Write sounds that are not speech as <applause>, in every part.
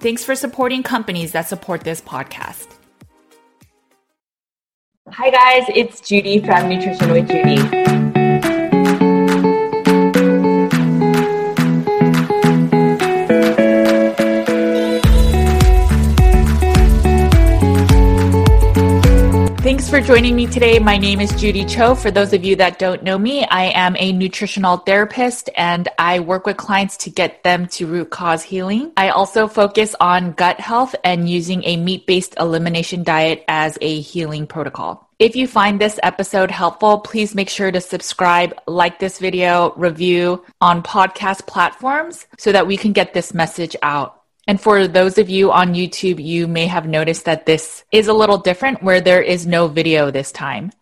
Thanks for supporting companies that support this podcast. Hi, guys, it's Judy from Nutrition with Judy. Thanks for joining me today. My name is Judy Cho. For those of you that don't know me, I am a nutritional therapist and I work with clients to get them to root cause healing. I also focus on gut health and using a meat based elimination diet as a healing protocol. If you find this episode helpful, please make sure to subscribe, like this video, review on podcast platforms so that we can get this message out. And for those of you on YouTube, you may have noticed that this is a little different where there is no video this time.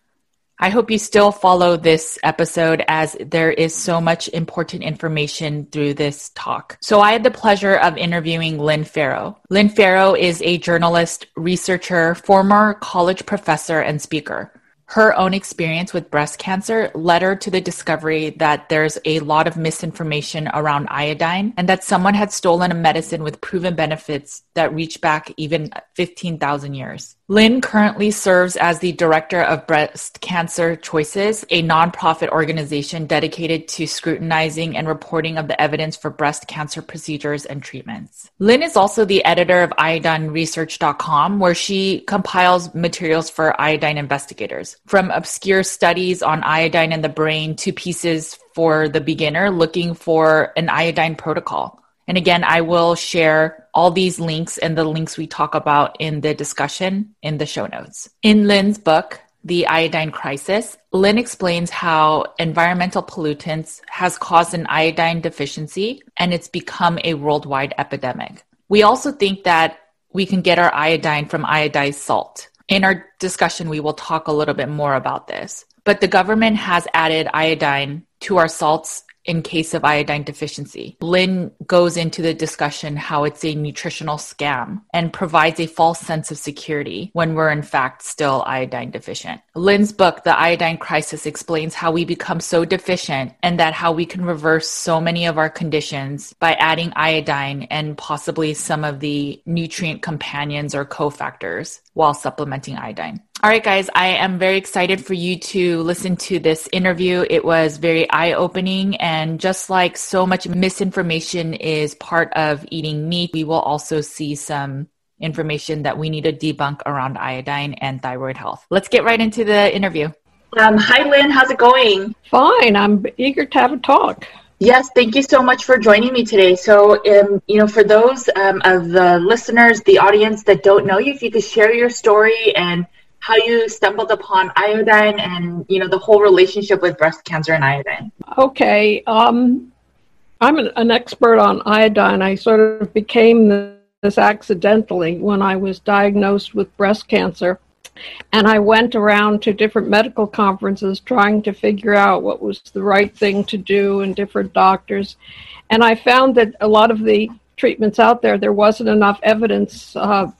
I hope you still follow this episode as there is so much important information through this talk. So I had the pleasure of interviewing Lynne Farrow. Lynne Farrow is a journalist, researcher, former college professor, and speaker. Her own experience with breast cancer led her to the discovery that there's a lot of misinformation around iodine and that someone had stolen a medicine with proven benefits that reach back even 15,000 years. Lynne currently serves as the director of Breast Cancer Choices, a nonprofit organization dedicated to scrutinizing and reporting of the evidence for breast cancer procedures and treatments. Lynne is also the editor of iodineresearch.com, where she compiles materials for iodine investigators, from obscure studies on iodine in the brain to pieces for the beginner looking for an iodine protocol. And again, I will share all these links and the links we talk about in the discussion in the show notes. In Lynne's book, The Iodine Crisis, Lynne explains how environmental pollutants has caused an iodine deficiency and it's become a worldwide epidemic. We also think that we can get our iodine from iodized salt. In our discussion, we will talk a little bit more about this. But the government has added iodine to our salts in case of iodine deficiency. Lynne goes into the discussion how it's a nutritional scam and provides a false sense of security when we're in fact still iodine deficient. Lynne's book, The Iodine Crisis, explains how we become so deficient and that how we can reverse so many of our conditions by adding iodine and possibly some of the nutrient companions or cofactors while supplementing iodine. All right, guys, I am very excited for you to listen to this interview. It was very eye opening. And just like so much misinformation is part of eating meat, we will also see some information that we need to debunk around iodine and thyroid health. Let's get right into the interview. Um, hi, Lynne. How's it going? Fine. I'm eager to have a talk. Yes, thank you so much for joining me today. So, um, you know, for those um, of the listeners, the audience that don't know you, if you could share your story and how you stumbled upon iodine and you know the whole relationship with breast cancer and iodine. Okay, um, I'm an, an, expert on iodine. I sort of became this accidentally when I was diagnosed with breast cancer. And I went around to different medical conferences trying to figure out what was the right thing to do and different doctors. And I found that a lot of the treatments out there, there wasn't enough evidence uh,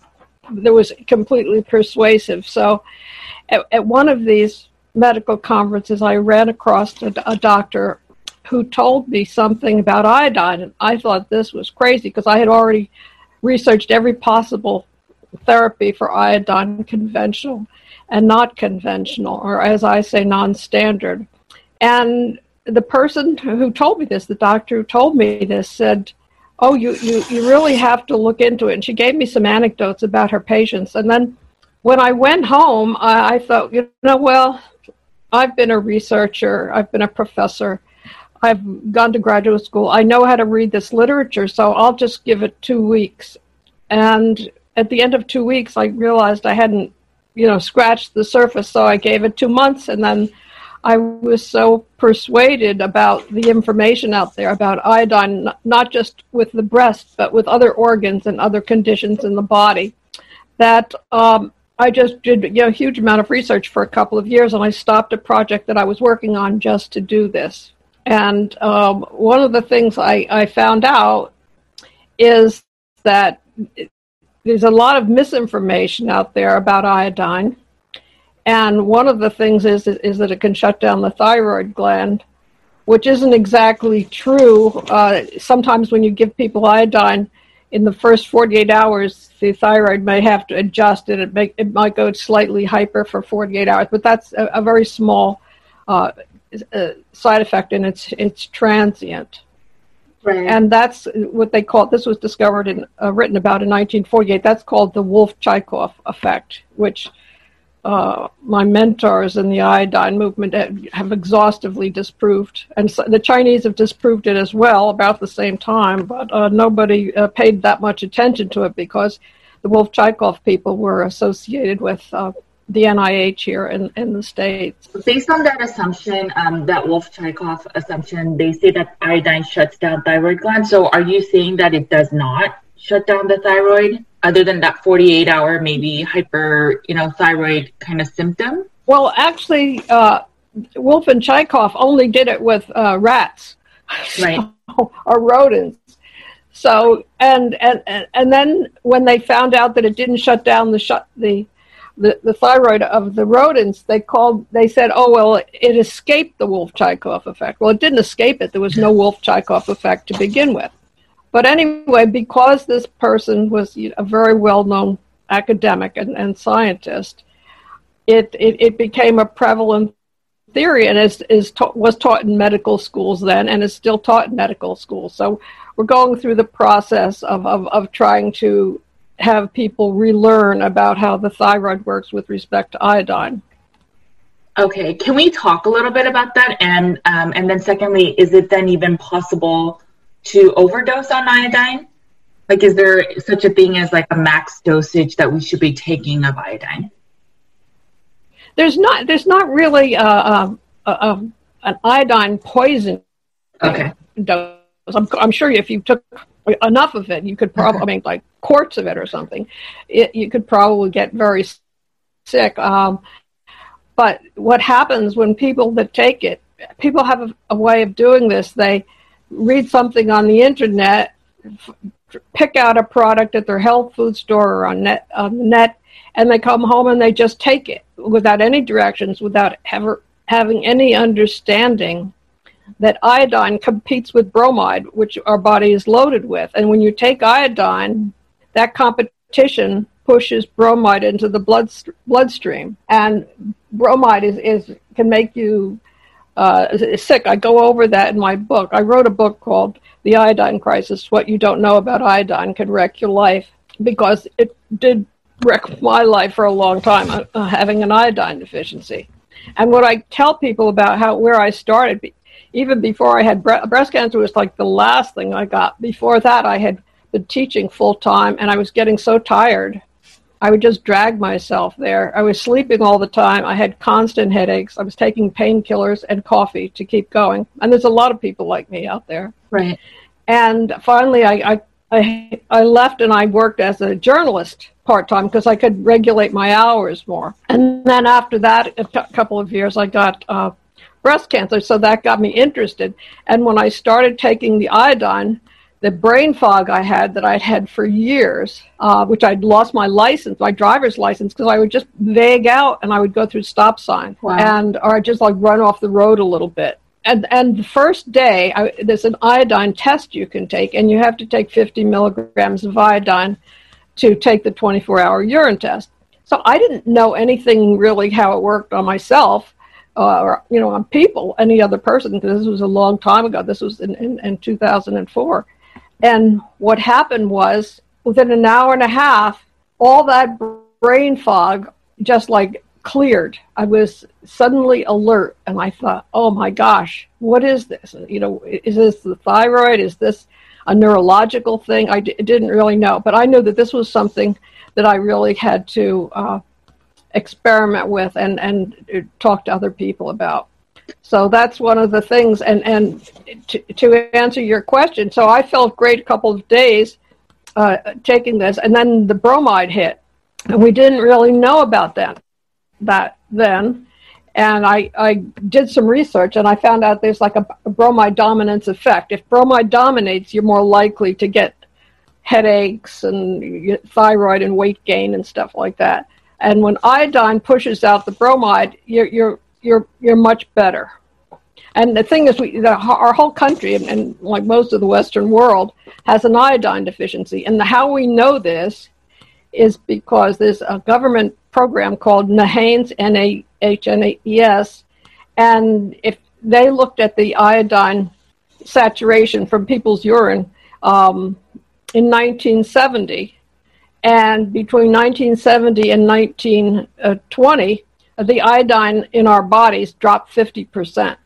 that was completely persuasive. So at, at, one of these medical conferences, I ran across a, a doctor who told me something about iodine, and I thought this was crazy because I had already researched every possible therapy for iodine, conventional and not conventional, or as I say, non standard. And the person who told me this, the doctor who told me this, said, Oh, you, you, you really have to look into it. And she gave me some anecdotes about her patients. And then when I went home, I, I thought, you know, well, I've been a researcher, I've been a professor, I've gone to graduate school, I know how to read this literature, so I'll just give it two weeks. And at the end of two weeks, I realized I hadn't, you know, scratched the surface, so I gave it two months, and then I was so persuaded about the information out there about iodine, not just with the breast, but with other organs and other conditions in the body, that um, I just did you know, a huge amount of research for a couple of years, and I stopped a project that I was working on just to do this. And um, one of the things I, I found out is that there's a lot of misinformation out there about iodine and one of the things is, is that it can shut down the thyroid gland, which isn't exactly true. Uh, sometimes when you give people iodine, in the first 48 hours, the thyroid may have to adjust and it, may, it might go slightly hyper for 48 hours, but that's a, a very small uh, uh, side effect and it's, it's transient. Right. And that's what they call this was discovered and uh, written about in 1948. That's called the Wolff Chaikoff effect, which uh, my mentors in the iodine movement have exhaustively disproved, and so the Chinese have disproved it as well about the same time, but uh, nobody uh, paid that much attention to it because the Wolff Chaikoff people were associated with uh, the NIH here in, in the States. Based on that assumption, um, that Wolff Chaikoff assumption, they say that iodine shuts down thyroid glands. So are you saying that it does not shut down the thyroid? other than that 48 hour maybe hyper you know thyroid kind of symptom well actually uh, wolff and chaikoff only did it with uh, rats <laughs> right so, or rodents so and, and and then when they found out that it didn't shut down the shut the the, the thyroid of the rodents, they called. They said, "Oh well, it escaped the Wolff Chaikoff effect." Well, it didn't escape it. There was no Wolff Chaikoff effect to begin with. But anyway, because this person was a very well known academic and, and scientist, it, it, it, became a prevalent theory and is, is ta- was taught in medical schools then and is still taught in medical schools. So we're going through the process of, of, of trying to have people relearn about how the thyroid works with respect to iodine. Okay, can we talk a little bit about that? And um, and then secondly, is it then even possible to overdose on iodine? Like, is there such a thing as like a max dosage that we should be taking of iodine? There's not. There's not really uh, um, an iodine poison. Okay. Dose. I'm, I'm, sure if you took enough of it, you could probably. I mean, like quarts of it or something, it, you could probably get very sick. Um, but what happens when people that take it, people have a, a way of doing this. They read something on the internet, pick out a product at their health food store or on net on the net, and they come home and they just take it without any directions, without ever having any understanding that iodine competes with bromide, which our body is loaded with. And when you take iodine, that competition pushes bromide into the blood bloodstream, and bromide is, is can make you uh, sick. I go over that in my book. I wrote a book called The Iodine Crisis What You Don't Know About Iodine Can Wreck Your Life because it did wreck my life for a long time, uh, uh having an iodine deficiency. And what I tell people about how where I started, even before I had bre- breast cancer, was like the last thing I got. Before that, I had been teaching full time, and I was getting so tired I would just drag myself there. I was sleeping all the time. I had constant headaches. I was taking painkillers and coffee to keep going. And there's a lot of people like me out there. Right. And finally, I, I, I, I left and I worked as a journalist part time because I could regulate my hours more. And then after that, a t- couple of years, I got uh, breast cancer. So that got me interested. And when I started taking the iodine, the brain fog I had that I'd had for years, uh, which I'd lost my license, my driver's license, because I would just vague out and I would go through stop sign wow. and or I'd just like run off the road a little bit. and and the first day, I, there's an iodine test you can take, and you have to take 50 milligrams of iodine to take the 24-hour urine test. So I didn't know anything really how it worked on myself, uh, or you know, on people, any other person, because this was a long time ago. This was in, in, in 2004, and what happened was within an hour and a half, all that brain fog just like cleared. I was suddenly alert and I thought, oh my gosh, what is this? You know, is this the thyroid? Is this a neurological thing? I d- didn't really know, but I knew that this was something that I really had to uh, experiment with and, and talk to other people about. So that's one of the things. And, and to, to answer your question, so I felt great a couple of days uh, taking this, and then the bromide hit. And we didn't really know about that that then. And I, I did some research and I found out there's like a, a bromide dominance effect. If bromide dominates, you're more likely to get headaches and thyroid and weight gain and stuff like that. And when iodine pushes out the bromide, you're you're you're you're much better. And the thing is, we the, our whole country and, and, like most of the Western world has an iodine deficiency. And the, how we know this is because there's a government program called NAHANES, N-A-H-N-A-E-S, and if they looked at the iodine saturation from people's urine um, in 1970, and between 1970 and 1920, the iodine in our bodies dropped 50%.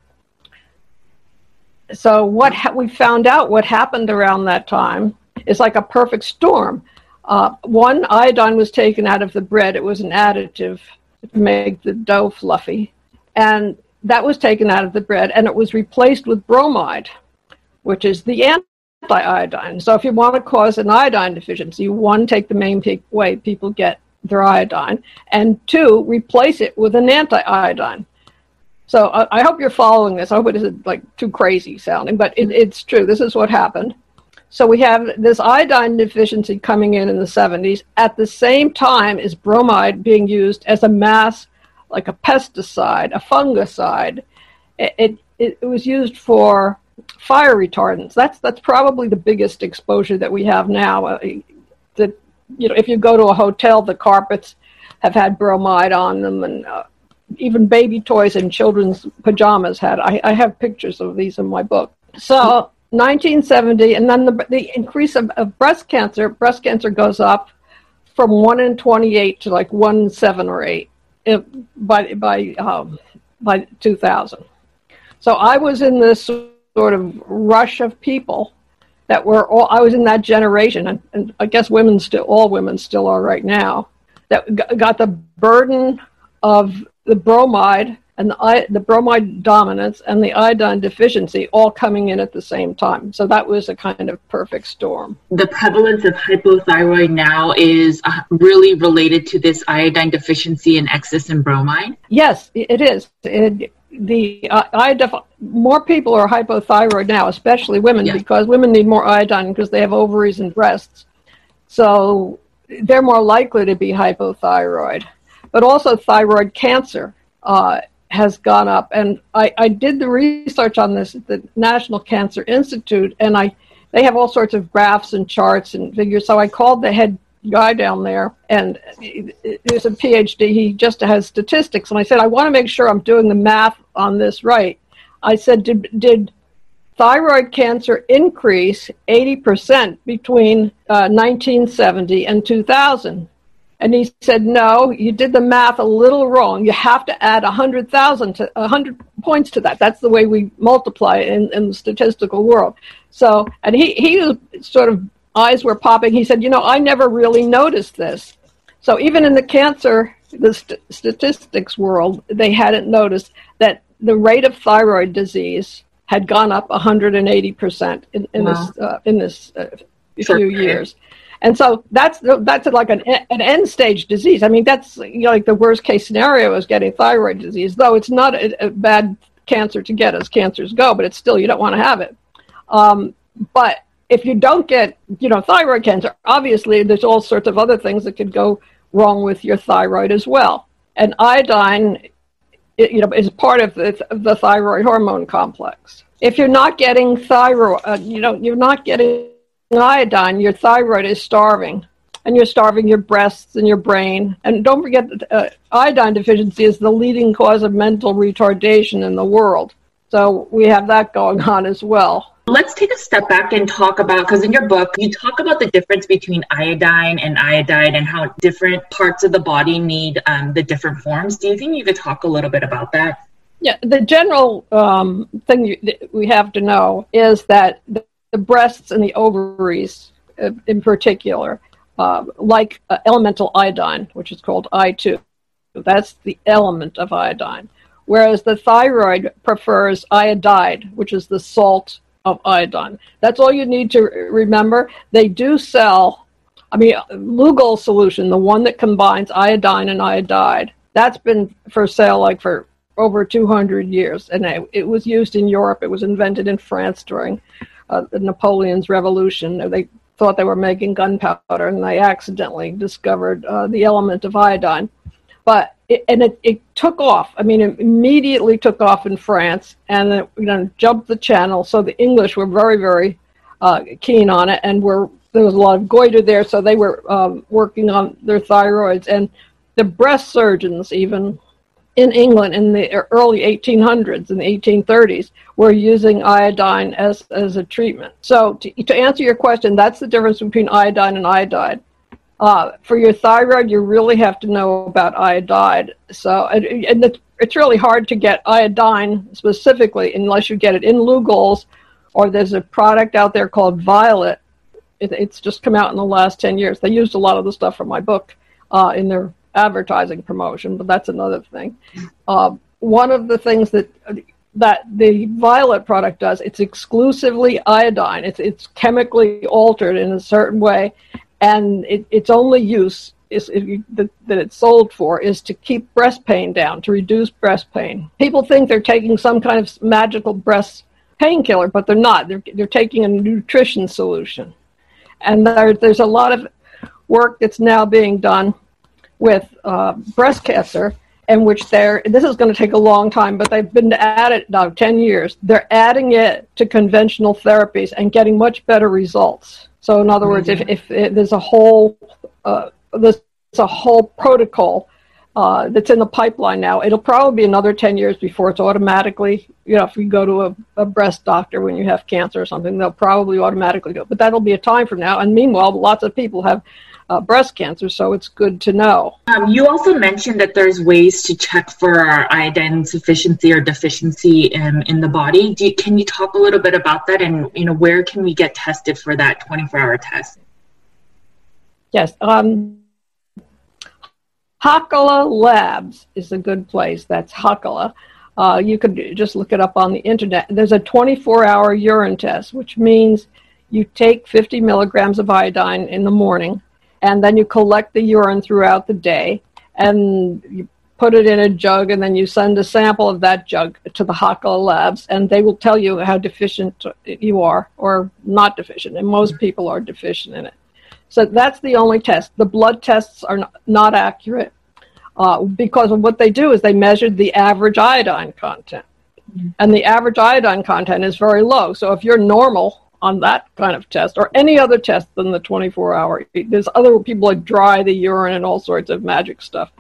So what ha- we found out what happened around that time is like a perfect storm. Uh, one, iodine was taken out of the bread. It was an additive to make the dough fluffy. And that was taken out of the bread and it was replaced with bromide, which is the anti-iodine. So if you want to cause an iodine deficiency, one, take the main way people get their iodine, and two, replace it with an anti-iodine. So uh, I hope you're following this. I hope it isn't like too crazy sounding, but it, it's true. This is what happened. So we have this iodine deficiency coming in in the 70s. At the same time, is bromide being used as a mass, like a pesticide, a fungicide. It, it, it was used for fire retardants. That's that's probably the biggest exposure that we have now. Uh, you know, if you go to a hotel, the carpets have had bromide on them, and uh, even baby toys and children's pajamas had. I, I have pictures of these in my book. So 1970, and then the, the increase of, of, breast cancer, breast cancer goes up from 1 in 28 to like 1 in 7 or 8 it, by, by, um, by 2000. So I was in this sort of rush of people that were all, I was in that generation, and, and I guess women still, all women still are right now, that got the burden of the bromide and the, the bromide dominance and the iodine deficiency all coming in at the same time. So that was a kind of perfect storm. The prevalence of hypothyroid now is uh, really related to this iodine deficiency and excess in bromide? Yes, it is. It, the uh, iodine, more people are hypothyroid now, especially women, yes. because women need more iodine because they have ovaries and breasts. So they're more likely to be hypothyroid. But also thyroid cancer. Uh, has gone up. And I, I did the research on this at the National Cancer Institute, and I they have all sorts of graphs and charts and figures. So I called the head guy down there, and he's a PhD. He just has statistics, and I said, I want to make sure I'm doing the math on this right. I said, did did thyroid cancer increase 80% between uh, 1970 and 2000? And he said, no, you did the math a little wrong. You have to add 100,000 to 100 points to that. That's the way we multiply in, in the statistical world. So, and he, he was sort of eyes were popping. He said, you know, I never really noticed this. So even in the cancer, the st- statistics world, they hadn't noticed that the rate of thyroid disease had gone up 180% in, in wow. this, uh, in this uh, few years. And so that's that's like an an end stage disease. I mean, that's you know, like the worst case scenario is getting thyroid disease, though it's not a, a bad cancer to get as cancers go, but it's still you don't want to have it. Um, but if you don't get you know thyroid cancer, obviously there's all sorts of other things that could go wrong with your thyroid as well. And iodine you know, is part of the, the thyroid hormone complex. If you're not getting thyroid, uh, you know, you're not getting iodine, your thyroid is starving and you're starving your breasts and your brain. And don't forget that uh, iodine deficiency is the leading cause of mental retardation in the world. So we have that going on as well. Let's take a step back and talk about because in your book you talk about the difference between iodine and iodide and how different parts of the body need um, the different forms. Do you think you could talk a little bit about that? Yeah, the general um, thing you, we have to know is that the, the breasts and the ovaries, uh, in particular, uh, like uh, elemental iodine, which is called I2. That's the element of iodine. Whereas the thyroid prefers iodide, which is the salt of iodine. That's all you need to remember. They do sell, I mean, Lugol solution, the one that combines iodine and iodide, that's been for sale like for over 200 years. And it, was used in Europe. It was invented in France during uh, Napoleon's revolution. They thought they were making gunpowder and they accidentally discovered uh, the element of iodine. But it, and it, it took off. I mean, it immediately took off in France and it you know, jumped the channel. So the English were very, very uh, keen on it and were there was a lot of goiter there, so they were um, working on their thyroids. And the breast surgeons, even in England in the early 1800s and the 1830s were using iodine as, as a treatment. So, to, to answer your question, that's the difference between iodine and iodide. Uh, for your thyroid, you really have to know about iodide. So, and, it's really hard to get iodine specifically unless you get it in Lugol's, or there's a product out there called Violet. It, it's just come out in the last 10 years. They used a lot of the stuff from my book uh, in their advertising promotion, but that's another thing. Uh, one of the things that that the Violet product does, it's exclusively iodine. It's it's chemically altered in a certain way, and it, its only use is that, that it's sold for is to keep breast pain down, to reduce breast pain. People think they're taking some kind of magical breast painkiller, but they're not. They're they're taking a nutrition solution, and there, there's a lot of work that's now being done with uh, breast cancer, in which they're this is going to take a long time, but they've been at it now ten years. They're adding it to conventional therapies and getting much better results. So, in other words, if, if it, there's a whole uh, there's a whole protocol uh, that's in the pipeline now. It'll probably be another 10 years before it's automatically, you know, if you go to a, a, breast doctor when you have cancer or something, they'll probably automatically go. But that'll be a time from now. And meanwhile, lots of people have uh, breast cancer, so it's good to know. Um, you also mentioned that there's ways to check for iodine insufficiency or deficiency in, in the body. You, can you talk a little bit about that, and you know where can we get tested for that 24-hour test? Yes, um, Hakala Labs is a good place. That's Hakala. Uh, you could just look it up on the internet. There's a 24-hour urine test, which means you take 50 milligrams of iodine in the morning and then you collect the urine throughout the day and you put it in a jug and then you send a sample of that jug to the Hakala labs and they will tell you how deficient you are or not deficient and most people are deficient in it. So that's the only test. The blood tests are not accurate uh, because of what they do is they measured the average iodine content. Mm-hmm. and the average iodine content is very low so if you're normal on that kind of test or any other test than the 24 hour. There's other people that dry the urine and all sorts of magic stuff.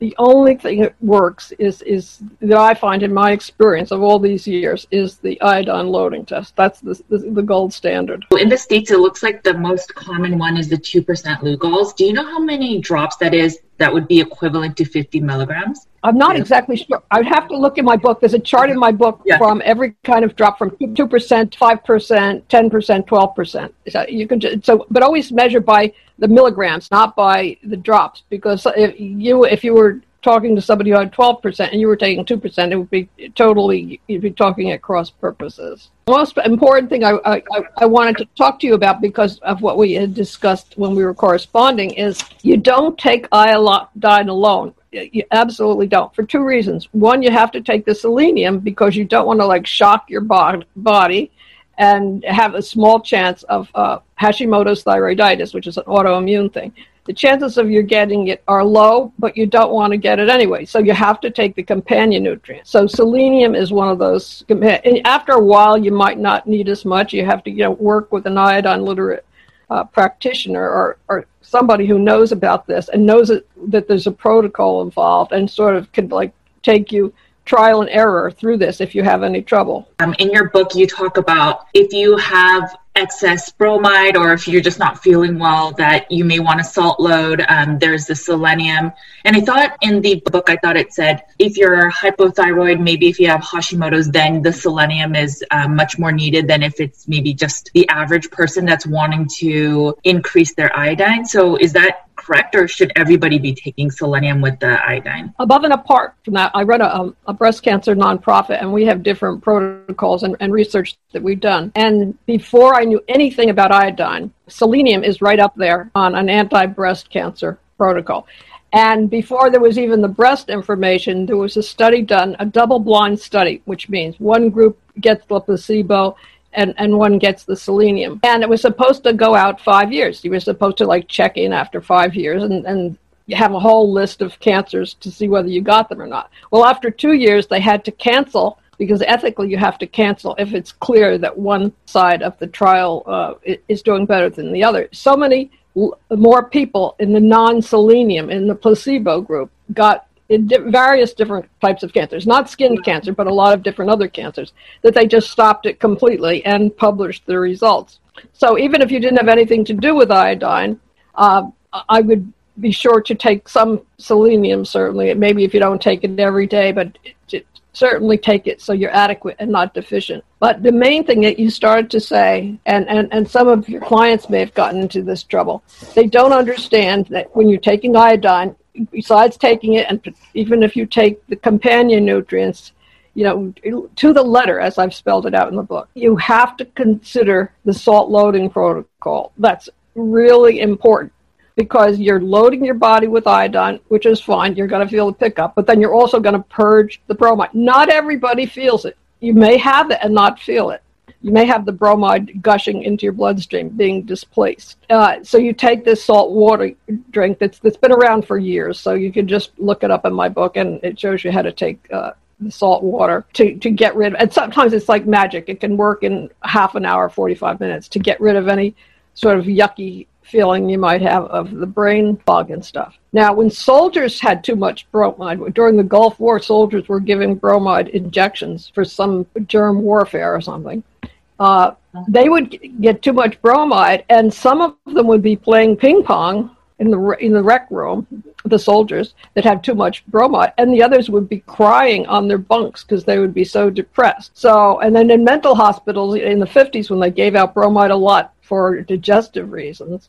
The only thing that works is is that I find in my experience of all these years is the iodine loading test. That's the, the, the gold standard. In the states, it looks like the most common one is the two percent Lugols. Do you know how many drops that is that would be equivalent to 50 milligrams? I'm not exactly sure. I'd have to look in my book. There's a chart in my book yeah. from every kind of drop from 2%, 5%, 10%, 12%. So you can just, so, but always measure by the milligrams, not by the drops, because if you, if you were talking to somebody who had 12% and you were taking 2%, it would be totally, you'd be talking at cross purposes. The most important thing I, I, I wanted to talk to you about because of what we had discussed when we were corresponding is you don't take iodine alone. You absolutely don't for two reasons. One, you have to take the selenium because you don't want to like shock your body and have a small chance of uh, Hashimoto's thyroiditis, which is an autoimmune thing. the chances of you getting it are low, but you don't want to get it anyway. So you have to take the companion nutrient. So selenium is one of those. And after a while, you might not need as much. You have to you know work with an iodine literate uh, practitioner or, or somebody who knows about this and knows that, that there's a protocol involved and sort of can like take you trial and error through this if you have any trouble. Um, in your book, you talk about if you have excess bromide or if you're just not feeling well that you may want to salt load. Um, there's the selenium. And i thought in the book i thought it said if you're hypothyroid maybe if you have hashimoto's then the selenium is uh, much more needed than if it's maybe just the average person that's wanting to increase their iodine. So is that correct, or should everybody be taking selenium with the iodine? Above and apart from that, I run a, a breast cancer nonprofit, and we have different protocols and, and research that we've done. And before I knew anything about iodine, selenium is right up there on an anti breast cancer protocol. And before there was even the breast information, there was a study done, a double blind study, which means one group gets the placebo and, and one gets the selenium. And it was supposed to go out five years. You were supposed to like check in after five years and, and have a whole list of cancers to see whether you got them or not. Well, after two years, they had to cancel because ethically you have to cancel if it's clear that one side of the trial uh, is doing better than the other. So many more people in the non selenium, in the placebo group, got various different types of cancers, not skin cancer, but a lot of different other cancers, that they just stopped it completely and published the results. So even if you didn't have anything to do with iodine, uh, I would be sure to take some selenium, certainly. Maybe if you don't take it every day, but certainly take it so you're adequate and not deficient. But the main thing that you started to say, and, and, and some of your clients may have gotten into this trouble, they don't understand that when you're taking iodine, besides taking it, and even if you take the companion nutrients, you know, to the letter, as I've spelled it out in the book, you have to consider the salt loading protocol. That's really important because you're loading your body with iodine, which is fine. You're going to feel the pickup, but then you're also going to purge the bromide. Not everybody feels it. You may have it and not feel it you may have the bromide gushing into your bloodstream, being displaced. Uh, so you take this salt water drink that's that's been around for years. So you can just look it up in my book, and it shows you how to take. Uh, the salt water to, to get rid of and sometimes it's like magic it can work in half an hour 45 minutes to get rid of any sort of yucky feeling you might have of the brain fog and stuff. Now, when soldiers had too much bromide, during the Gulf War, soldiers were giving bromide injections for some germ warfare or something. Uh, they would get too much bromide, and some of them would be playing ping pong in the in the rec room, the soldiers that had too much bromide, and the others would be crying on their bunks because they would be so depressed. So, and then in mental hospitals in the 50s, when they gave out bromide a lot for digestive reasons,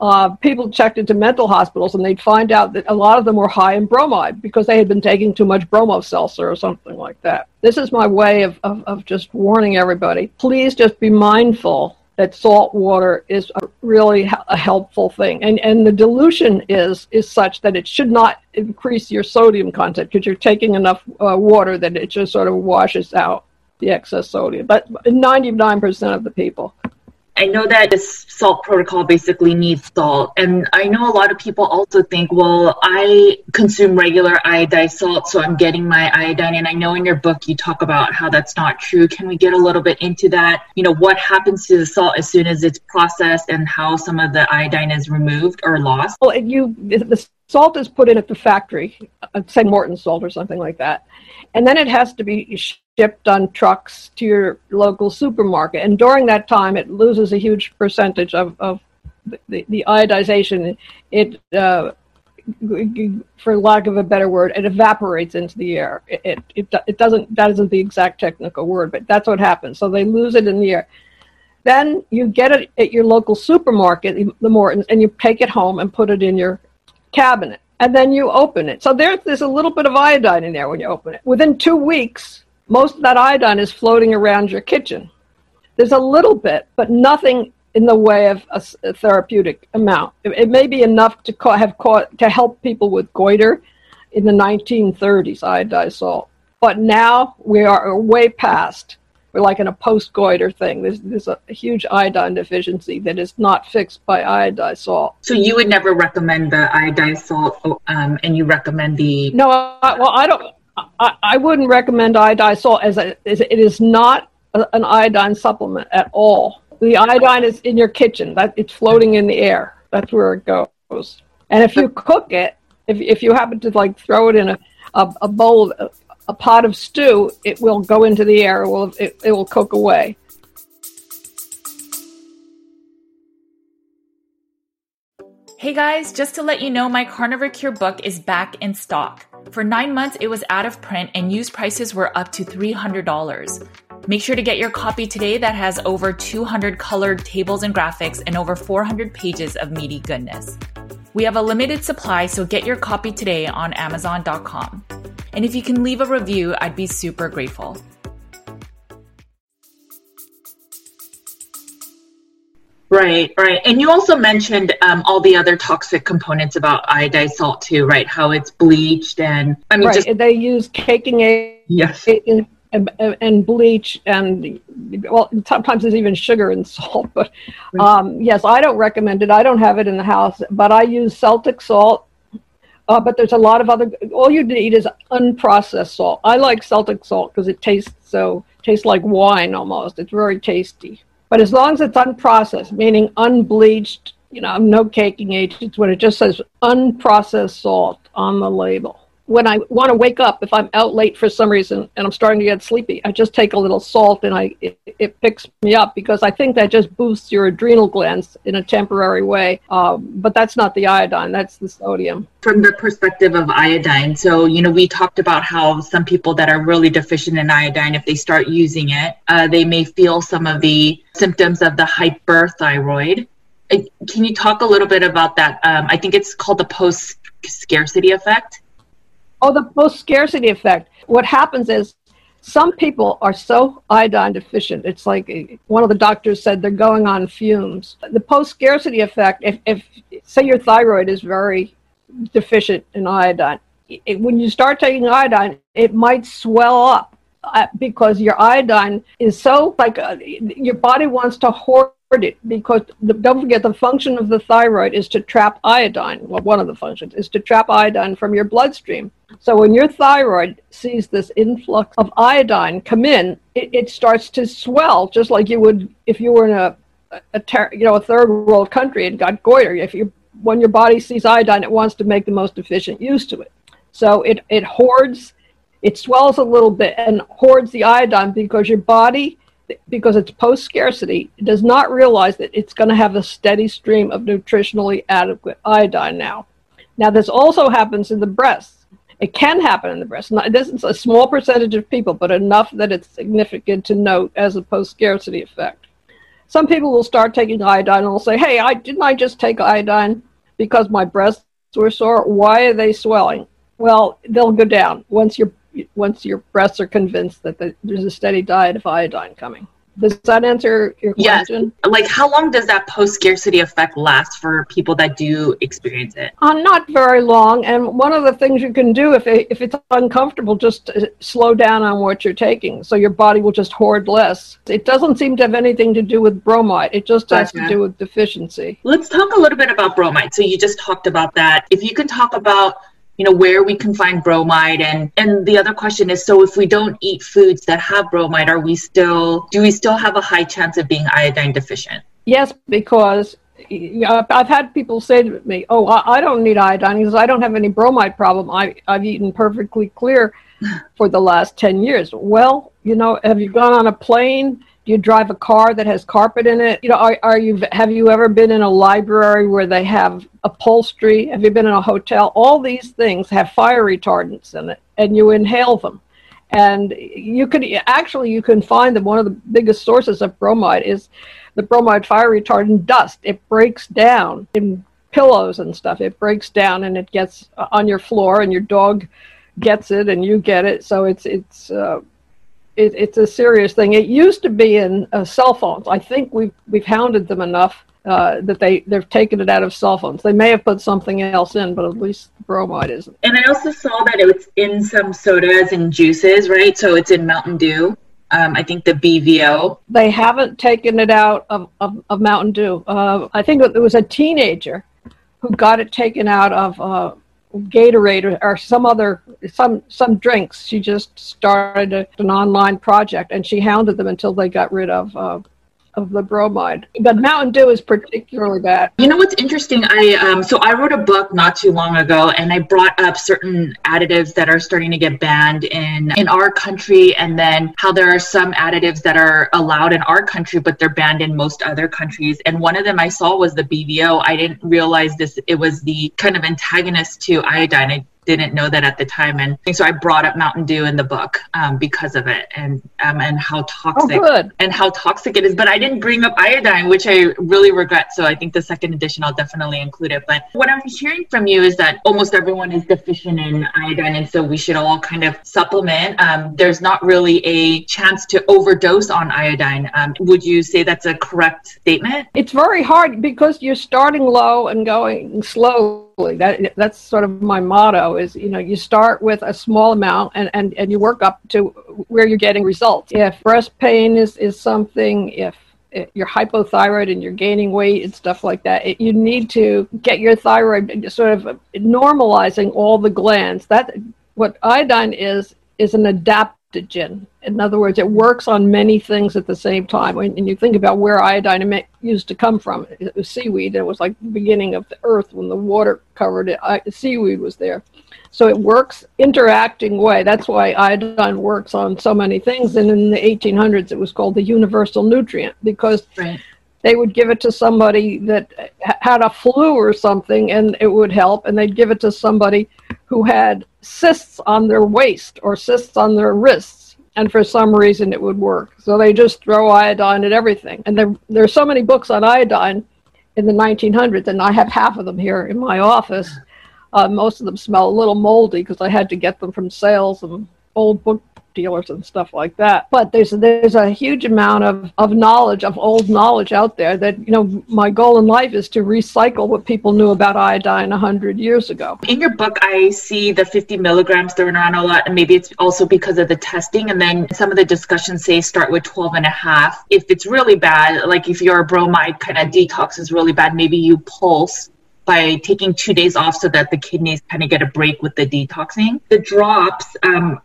uh, people checked into mental hospitals and they'd find out that a lot of them were high in bromide because they had been taking too much bromo seltzer or something like that. This is my way of, of, of just warning everybody. Please just be mindful that salt water is a really a helpful thing. And, and the dilution is, is such that it should not increase your sodium content because you're taking enough uh, water that it just sort of washes out the excess sodium. But 99% of the people. I know that this salt protocol basically needs salt. And I know a lot of people also think, well, I consume regular iodized salt, so I'm getting my iodine. And I know in your book you talk about how that's not true. Can we get a little bit into that? You know, what happens to the salt as soon as it's processed and how some of the iodine is removed or lost? Well, you, the salt is put in at the factory, uh, say Morton salt or something like that. And then it has to be shipped on trucks to your local supermarket. And during that time, it loses a huge percentage of, of the, the iodization. It, uh, for lack of a better word, it evaporates into the air. It, it, it, it doesn't, that isn't the exact technical word, but that's what happens. So they lose it in the air. Then you get it at your local supermarket, the Mortons, and you take it home and put it in your cabinet. And then you open it. So there's, there's a little bit of iodine in there when you open it. Within two weeks, most of that iodine is floating around your kitchen. There's a little bit, but nothing in the way of a, a therapeutic amount. It, it, may be enough to have caught to help people with goiter in the 1930s, iodized salt. But now we are way past we're like in a post-goiter thing. There's, there's a huge iodine deficiency that is not fixed by iodized salt. So you would never recommend the iodized salt, um, and you recommend the no. I, well, I don't. I, I wouldn't recommend iodized salt as, a, as it is not a, an iodine supplement at all. The iodine is in your kitchen. That it's floating in the air. That's where it goes. And if you cook it, if if you happen to like throw it in a a, a bowl, a pot of stew, it will go into the air. It will it, it will cook away. Hey guys, just to let you know, my Carnivore Cure book is back in stock. For nine months, it was out of print and used prices were up to $300. Make sure to get your copy today that has over 200 colored tables and graphics and over 400 pages of meaty goodness. We have a limited supply, so get your copy today on Amazon.com. And if you can leave a review, I'd be super grateful. Right, right. And you also mentioned um, all the other toxic components about iodized salt too, right? How it's bleached and I mean, right. just they use caking agent, yes, and, and, bleach, and well, sometimes there's even sugar and <laughs> salt. But um, yes, I don't recommend it. I don't have it in the house, but I use Celtic salt. Uh, but there's a lot of other. All you need is unprocessed salt. I like Celtic salt because it tastes so tastes like wine almost. It's very tasty. But as long as it's unprocessed, meaning unbleached, you know, no caking agents, when it just says unprocessed salt on the label. When I want to wake up, if I'm out late for some reason and I'm starting to get sleepy, I just take a little salt and I it, it picks me up because I think that just boosts your adrenal glands in a temporary way. Um, but that's not the iodine; that's the sodium. From the perspective of iodine, so you know, we talked about how some people that are really deficient in iodine, if they start using it, uh, they may feel some of the symptoms of the hyperthyroid. Can you talk a little bit about that? Um, I think it's called the post scarcity effect. Oh, the post scarcity effect. What happens is some people are so iodine deficient. It's like uh, one of the doctors said they're going on fumes. The post scarcity effect, if, if say your thyroid is very deficient in iodine, it, when you start taking iodine, it might swell up uh, because your iodine is so like uh, your body wants to hoard it because the, don't forget the function of the thyroid is to trap iodine. Well, one of the functions is to trap iodine from your bloodstream. So when your thyroid sees this influx of iodine come in, it, it starts to swell, just like you would if you were in a, a ter- you know a third world country and got goiter. If you when your body sees iodine, it wants to make the most efficient use to it. So it it hoards it swells a little bit and hoards the iodine because your body, because it's post scarcity, does not realize that it's going to have a steady stream of nutritionally adequate iodine now. Now, this also happens in the breasts. It can happen in the breast. Not, this is a small percentage of people, but enough that it's significant to note as a post scarcity effect. Some people will start taking iodine and will say, Hey, I didn't I just take iodine because my breasts were sore? Why are they swelling? Well, they'll go down once your once your breasts are convinced that the, there's a steady diet of iodine coming. Does that answer your question? Yes. Like, how long does that post scarcity effect last for people that do experience it? Uh, not very long. And one of the things you can do if, it, if it's uncomfortable, just slow down on what you're taking. So your body will just hoard less. It doesn't seem to have anything to do with bromide, it just has to do with deficiency. Let's talk a little bit about bromide. So you just talked about that. If you can talk about you know where we can find bromide and and the other question is so if we don't eat foods that have bromide are we still do we still have a high chance of being iodine deficient yes because I've had people say to me, "Oh, I don't need iodine because I don't have any bromide problem. I I've eaten perfectly clear <laughs> for the last ten years." Well, you know, have you gone on a plane? Do you drive a car that has carpet in it? You know, are, are you have you ever been in a library where they have upholstery? Have you been in a hotel? All these things have fire retardants in it, and you inhale them. And you could actually you can find that one of the biggest sources of bromide is the bromide fire retardant dust. It breaks down in pillows and stuff. It breaks down and it gets on your floor, and your dog gets it, and you get it. So it's it's uh, it, it's a serious thing. It used to be in uh, cell phones. I think we've we've hounded them enough uh, that they they've taken it out of cell phones. They may have put something else in, but at least bromide isn't. And I also saw that it was in some sodas and juices, right? So it's in Mountain Dew. um, I think the BVO. They haven't taken it out of, of, of Mountain Dew. Uh, I think it was a teenager who got it taken out of uh, Gatorade or, some other some some drinks. She just started an online project and she hounded them until they got rid of uh, of the bromide. But Mountain Dew is particularly bad. You know what's interesting? I um, so I wrote a book not too long ago, and I brought up certain additives that are starting to get banned in in our country, and then how there are some additives that are allowed in our country, but they're banned in most other countries. And one of them I saw was the BVO. I didn't realize this; it was the kind of antagonist to iodine. I didn't know that at the time, and so I brought up Mountain Dew in the book um, because of it, and um, and how toxic oh, and how toxic it is. But I didn't bring up iodine, which I really regret. So I think the second edition I'll definitely include it. But what I'm hearing from you is that almost everyone is deficient in iodine, and so we should all kind of supplement. Um, there's not really a chance to overdose on iodine. Um, would you say that's a correct statement? It's very hard because you're starting low and going slow that that's sort of my motto is you know you start with a small amount and, and, and you work up to where you're getting results. If breast pain is, is something if you're hypothyroid and you're gaining weight and stuff like that it, you need to get your thyroid sort of normalizing all the glands. That what iodine is is an adaptogen in other words, it works on many things at the same time. And you think about where iodine used to come from, it was seaweed. It was like the beginning of the earth when the water covered it. Seaweed was there. So it works interacting way. That's why iodine works on so many things. And in the 1800s, it was called the universal nutrient because right. They would give it to somebody that had a flu or something and it would help. And they'd give it to somebody who had cysts on their waist or cysts on their wrists and for some reason it would work. So they just throw iodine at everything. And there, there are so many books on iodine in the 1900s, and I have half of them here in my office. Uh, most of them smell a little moldy because I had to get them from sales and old book dealers and stuff like that. But there's there's a huge amount of, of knowledge, of old knowledge out there that, you know, my goal in life is to recycle what people knew about iodine 100 years ago. In your book, I see the 50 milligrams thrown around a lot, and maybe it's also because of the testing. And then some of the discussions say start with 12 and a half. If it's really bad, like if your bromide kind of detox is really bad, maybe you pulse by taking two days off so that the kidneys kind of get a break with the detoxing. The drops, um,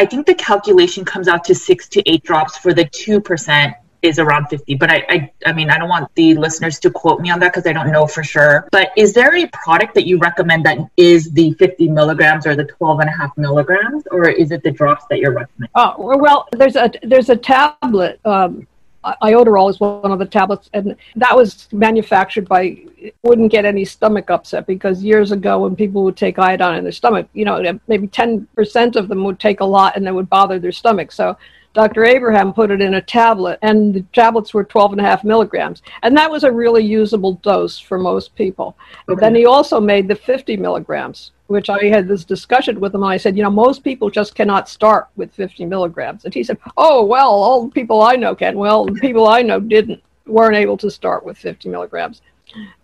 I think the calculation comes out to six to eight drops for the 2% is around 50 but I, I i mean i don't want the listeners to quote me on that because i don't know for sure. But is there a product that you recommend that is the 50 milligrams or the 12 and a half milligrams or is it the drops that you're recommending? Oh well there's a there's a tablet um, iodoral is one of the tablets, and that was manufactured by wouldn't get any stomach upset because years ago when people would take iodine in their stomach, you know, maybe ten percent of them would take a lot and it would bother their stomach. So Dr. Abraham put it in a tablet, and the tablets were 12 and a half milligrams. And that was a really usable dose for most people. Okay. Then he also made the 50 milligrams, which I had this discussion with him. And I said, you know, most people just cannot start with 50 milligrams. And he said, oh, well, all the people I know can. Well, the people I know didn't, weren't able to start with 50 milligrams.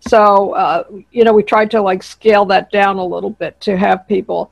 So, uh, you know, we tried to like scale that down a little bit to have people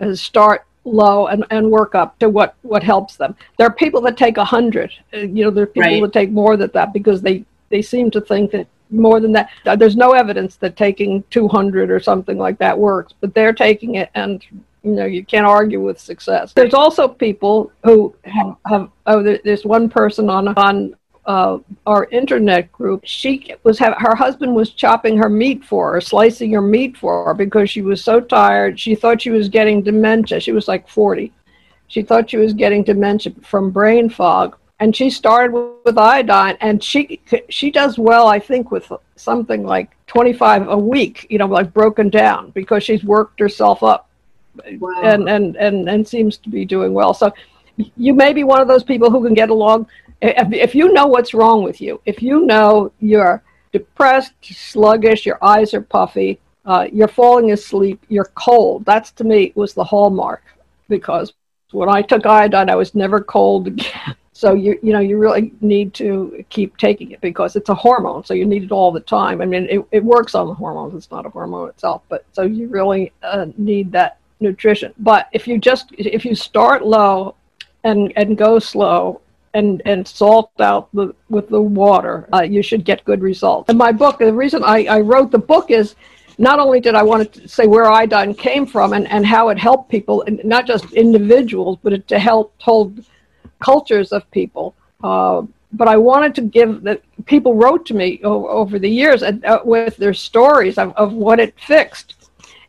uh, start low and, and work up to what, what helps them. There are people that take 100. Uh, you know, there are people right. that take more than that because they, they seem to think that more than that. Uh, there's no evidence that taking 200 or something like that works, but they're taking it and you know you can't argue with success there's also people who have, have oh there's one person on on uh, our internet group, she was have, her husband was chopping her meat for her, slicing her meat for her because she was so tired. She thought she was getting dementia. She was like 40. She thought she was getting dementia from brain fog, and she started with, with iodine. And she she does well, I think, with something like 25 a week. You know, like broken down because she's worked herself up, wow. and, and and and seems to be doing well. So you may be one of those people who can get along if, if you know what's wrong with you, if you know you're depressed, sluggish, your eyes are puffy, uh, you're falling asleep, you're cold, that's to me was the hallmark because when I took iodine, I was never cold <laughs> again. So you you know you really need to keep taking it because it's a hormone, so you need it all the time. I mean, it, it works on the hormones; it's not a hormone itself, but so you really uh, need that nutrition. But if you just if you start low and and go slow, and and salt out the, with the water, uh, you should get good results. And my book, the reason I, I wrote the book is not only did I want to say where iodine came from and, and how it helped people, and not just individuals, but it, to help hold cultures of people. Uh, but I wanted to give that people wrote to me o- over the years uh, with their stories of, of what it fixed.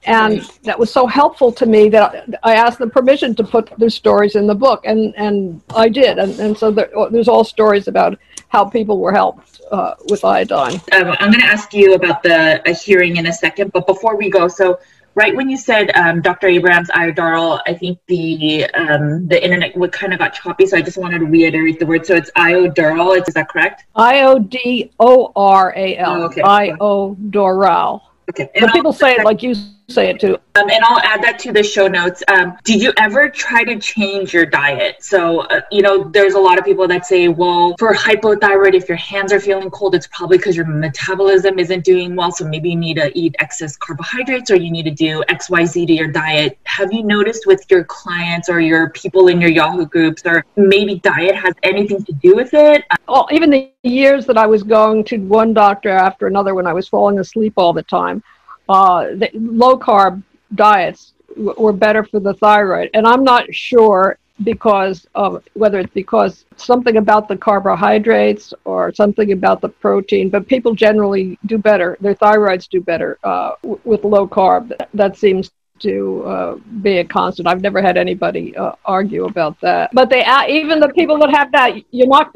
And that was so helpful to me that I asked them permission to put their stories in the book, and, and I did. And, and so there, there's all stories about how people were helped uh, with iodine. Um, I'm going to ask you about the hearing in a second, but before we go, so right when you said um, Dr. Abraham's iodoral, I think the um, the internet would kind of got choppy, so I just wanted to reiterate the word. So it's iodoral. Is that correct? I O D O R A L. Oh, Iodoral. Okay. And but people say it like you say it too. Um, and I'll add that to the show notes. Um, did you ever try to change your diet? So, uh, you know, there's a lot of people that say, well, for hypothyroid, if your hands are feeling cold, it's probably because your metabolism isn't doing well. So maybe you need to eat excess carbohydrates or you need to do XYZ to your diet. Have you noticed with your clients or your people in your Yahoo groups, or maybe diet has anything to do with it? Oh, even the years that I was going to one doctor after another when I was falling asleep all the time uh, the low carb diets w- were better for the thyroid. And I'm not sure because of whether it's because something about the carbohydrates or something about the protein, but people generally do better. Their thyroids do better uh, w- with low carb. That seems to uh, be a constant. I've never had anybody uh, argue about that. But they even the people that have that, you're not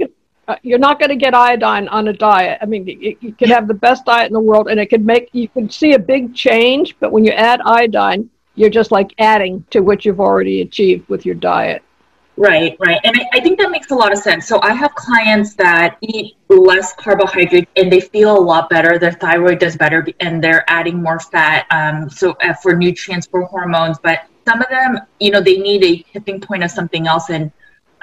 uh, you're not going to get iodine on a diet. I mean, you, you can have the best diet in the world, and it could make you can see a big change. But when you add iodine, you're just like adding to what you've already achieved with your diet. Right, right. And I, I, think that makes a lot of sense. So I have clients that eat less carbohydrate and they feel a lot better. Their thyroid does better and they're adding more fat. Um, so uh, for nutrients, for hormones, but some of them, you know, they need a tipping point of something else. And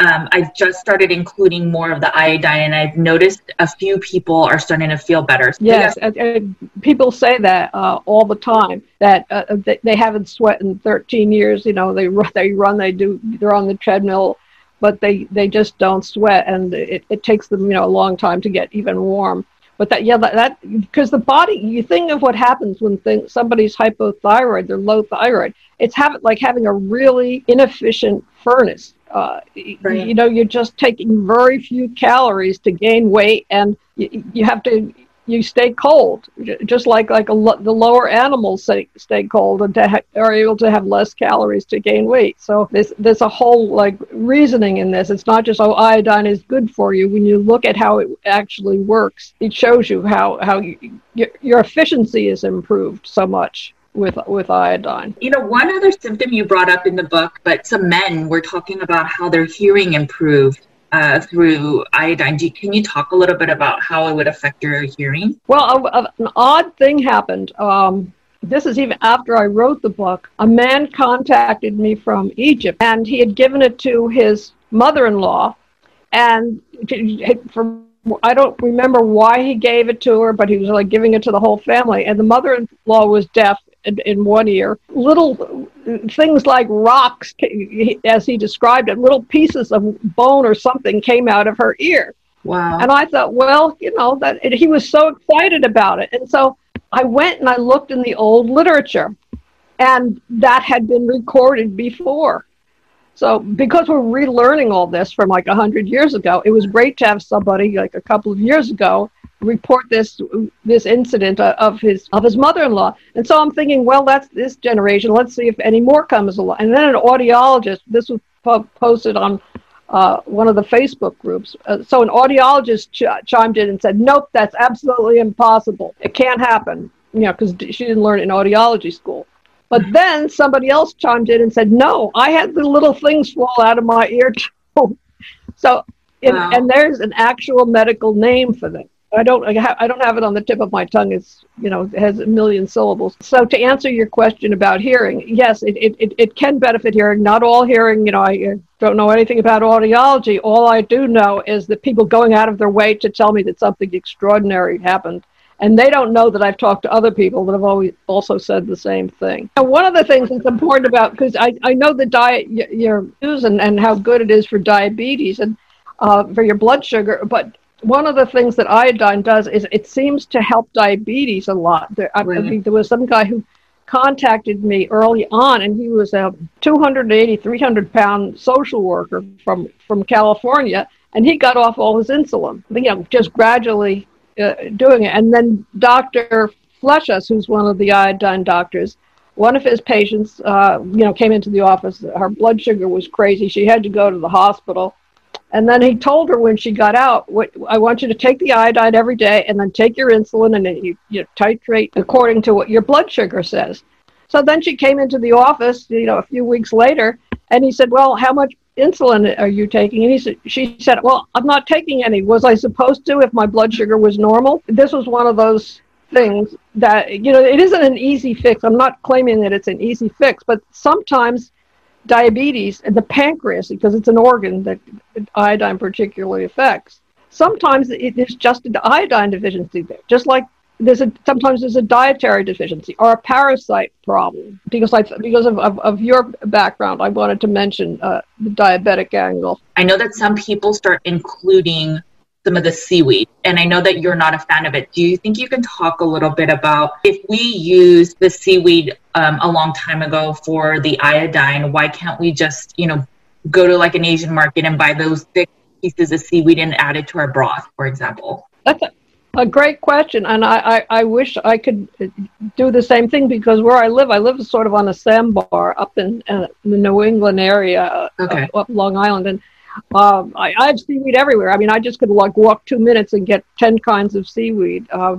um, I've just started including more of the iodine, and I've noticed a few people are starting to feel better. Yes, yeah. people say that uh, all the time that uh, they haven't sweat in 13 years. You know, they run, they run, they do, they're on the treadmill, but they they just don't sweat, and it, it takes them you know a long time to get even warm. But that yeah, that because the body, you think of what happens when thing, somebody's hypothyroid, they're low thyroid. It's have, like having a really inefficient furnace uh, right. you know you're just taking very few calories to gain weight and you, you have to you stay cold just like like a, the lower animals stay, stay cold and ha- are able to have less calories to gain weight. So there's there's a whole like reasoning in this. It's not just oh iodine is good for you. When you look at how it actually works it shows you how how you, your, your efficiency is improved so much with with iodine. You know, one other symptom you brought up in the book, but some men were talking about how their hearing improved uh, through iodine. You, can you talk a little bit about how it would affect your hearing? Well, a, a, an odd thing happened. Um, this is even after I wrote the book. A man contacted me from Egypt, and he had given it to his mother-in-law, and from I don't remember why he gave it to her, but he was like giving it to the whole family. And the mother-in-law was deaf in, in one ear. Little things like rocks, as he described it, little pieces of bone or something came out of her ear. Wow. And I thought, well, you know, that he was so excited about it. And so I went and I looked in the old literature, and that had been recorded before. So because we're relearning all this from like a hundred years ago, it was great to have somebody like a couple of years ago report this this incident of his of his mother-in-law. And so I'm thinking, well, that's this generation. Let's see if any more comes along. And then an audiologist. This was po- posted on uh, one of the Facebook groups. Uh, so an audiologist ch- chimed in and said, "Nope, that's absolutely impossible. It can't happen." You know, because she didn't learn it in audiology school. But then somebody else chimed in and said, "No, I had the little things fall out of my ear too." <laughs> so, wow. and there's an actual medical name for them. I don't I don't have it on the tip of my tongue. It's you know it has a million syllables. So to answer your question about hearing, yes, it, it, it can benefit hearing. Not all hearing. You know, I don't know anything about audiology. All I do know is that people going out of their way to tell me that something extraordinary happened. And they don't know that I've talked to other people that have always also said the same thing. And one of the things that's important about, because I, I know the diet you're using and how good it is for diabetes. And uh, for your blood sugar. But one of the things that iodine does is it seems to help diabetes a lot. There, I, I mean, there was some guy who contacted me early on, and he was a 280, 300 pound social worker from, from California, and he got off all his insulin, you know, just gradually uh, doing it. And then Dr. Flechas, who's one of the iodine doctors, one of his patients, uh, you know, came into the office. Her blood sugar was crazy. She had to go to the hospital. And then he told her when she got out, what, I want you to take the iodine every day and then take your insulin and then you, you titrate according to what your blood sugar says. So then she came into the office, you know, a few weeks later, and he said, well, how much insulin are you taking? And he said, she said, well, I'm not taking any. Was I supposed to if my blood sugar was normal? This was one of those things that, you know, it isn't an easy fix. I'm not claiming that it's an easy fix, but sometimes diabetes and the pancreas, because it's an organ that iodine particularly affects, sometimes it is just an iodine deficiency there, just like there's a sometimes there's a dietary deficiency or a parasite problem because I because of, of, of your background I wanted to mention uh, the diabetic angle. I know that some people start including some of the seaweed and I know that you're not a fan of it. Do you think you can talk a little bit about if we use the seaweed um, a long time ago for the iodine, why can't we just you know go to like an Asian market and buy those thick pieces of seaweed and add it to our broth, for example? That's a, a great question, and I, I, I, wish I could do the same thing because where I live, I live sort of on a sandbar up in, uh, the New England area, uh, okay. up, up Long Island, and um, I, I have seaweed everywhere. I mean, I just could like walk two minutes and get ten kinds of seaweed. Uh,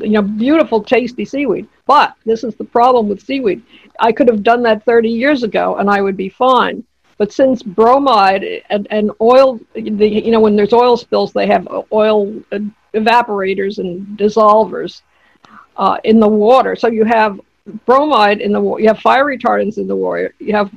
you know, beautiful, tasty seaweed. But this is the problem with seaweed. I could have done that 30 years ago, and I would be fine. But since bromide and, and oil, the, you know, when there's oil spills, they have oil evaporators and dissolvers uh, in the water. So you have bromide in the water, you have fire retardants in the water, you have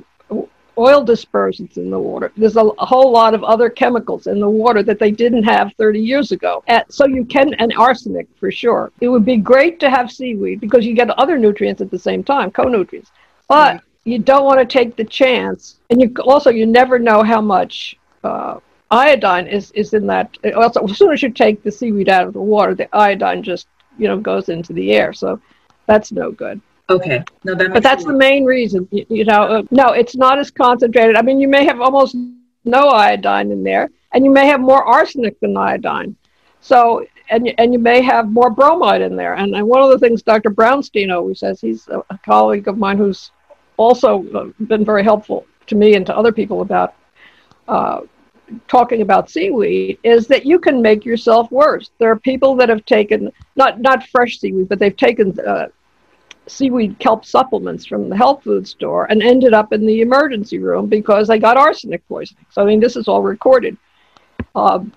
oil dispersants in the water. There's a, a, whole lot of other chemicals in the water that they didn't have 30 years ago. And so you can, and arsenic for sure. It would be great to have seaweed because you get other nutrients at the same time, co-nutrients. But you don't want to take the chance, and you also you never know how much uh, iodine is, is in that. Also, as soon as you take the seaweed out of the water, the iodine just you know goes into the air. So that's no good. Okay, no, that but that's sense. the main reason. You, you know, uh, no, it's not as concentrated. I mean, you may have almost no iodine in there, and you may have more arsenic than iodine. So, and and you may have more bromide in there. And, and one of the things Dr. Brownstein always says, he's a, a colleague of mine who's also uh, been very helpful to me and to other people about uh, talking about seaweed is that you can make yourself worse. There are people that have taken not not fresh seaweed, but they've taken uh, seaweed kelp supplements from the health food store and ended up in the emergency room because they got arsenic poisoning. So I mean, this is all recorded. Um,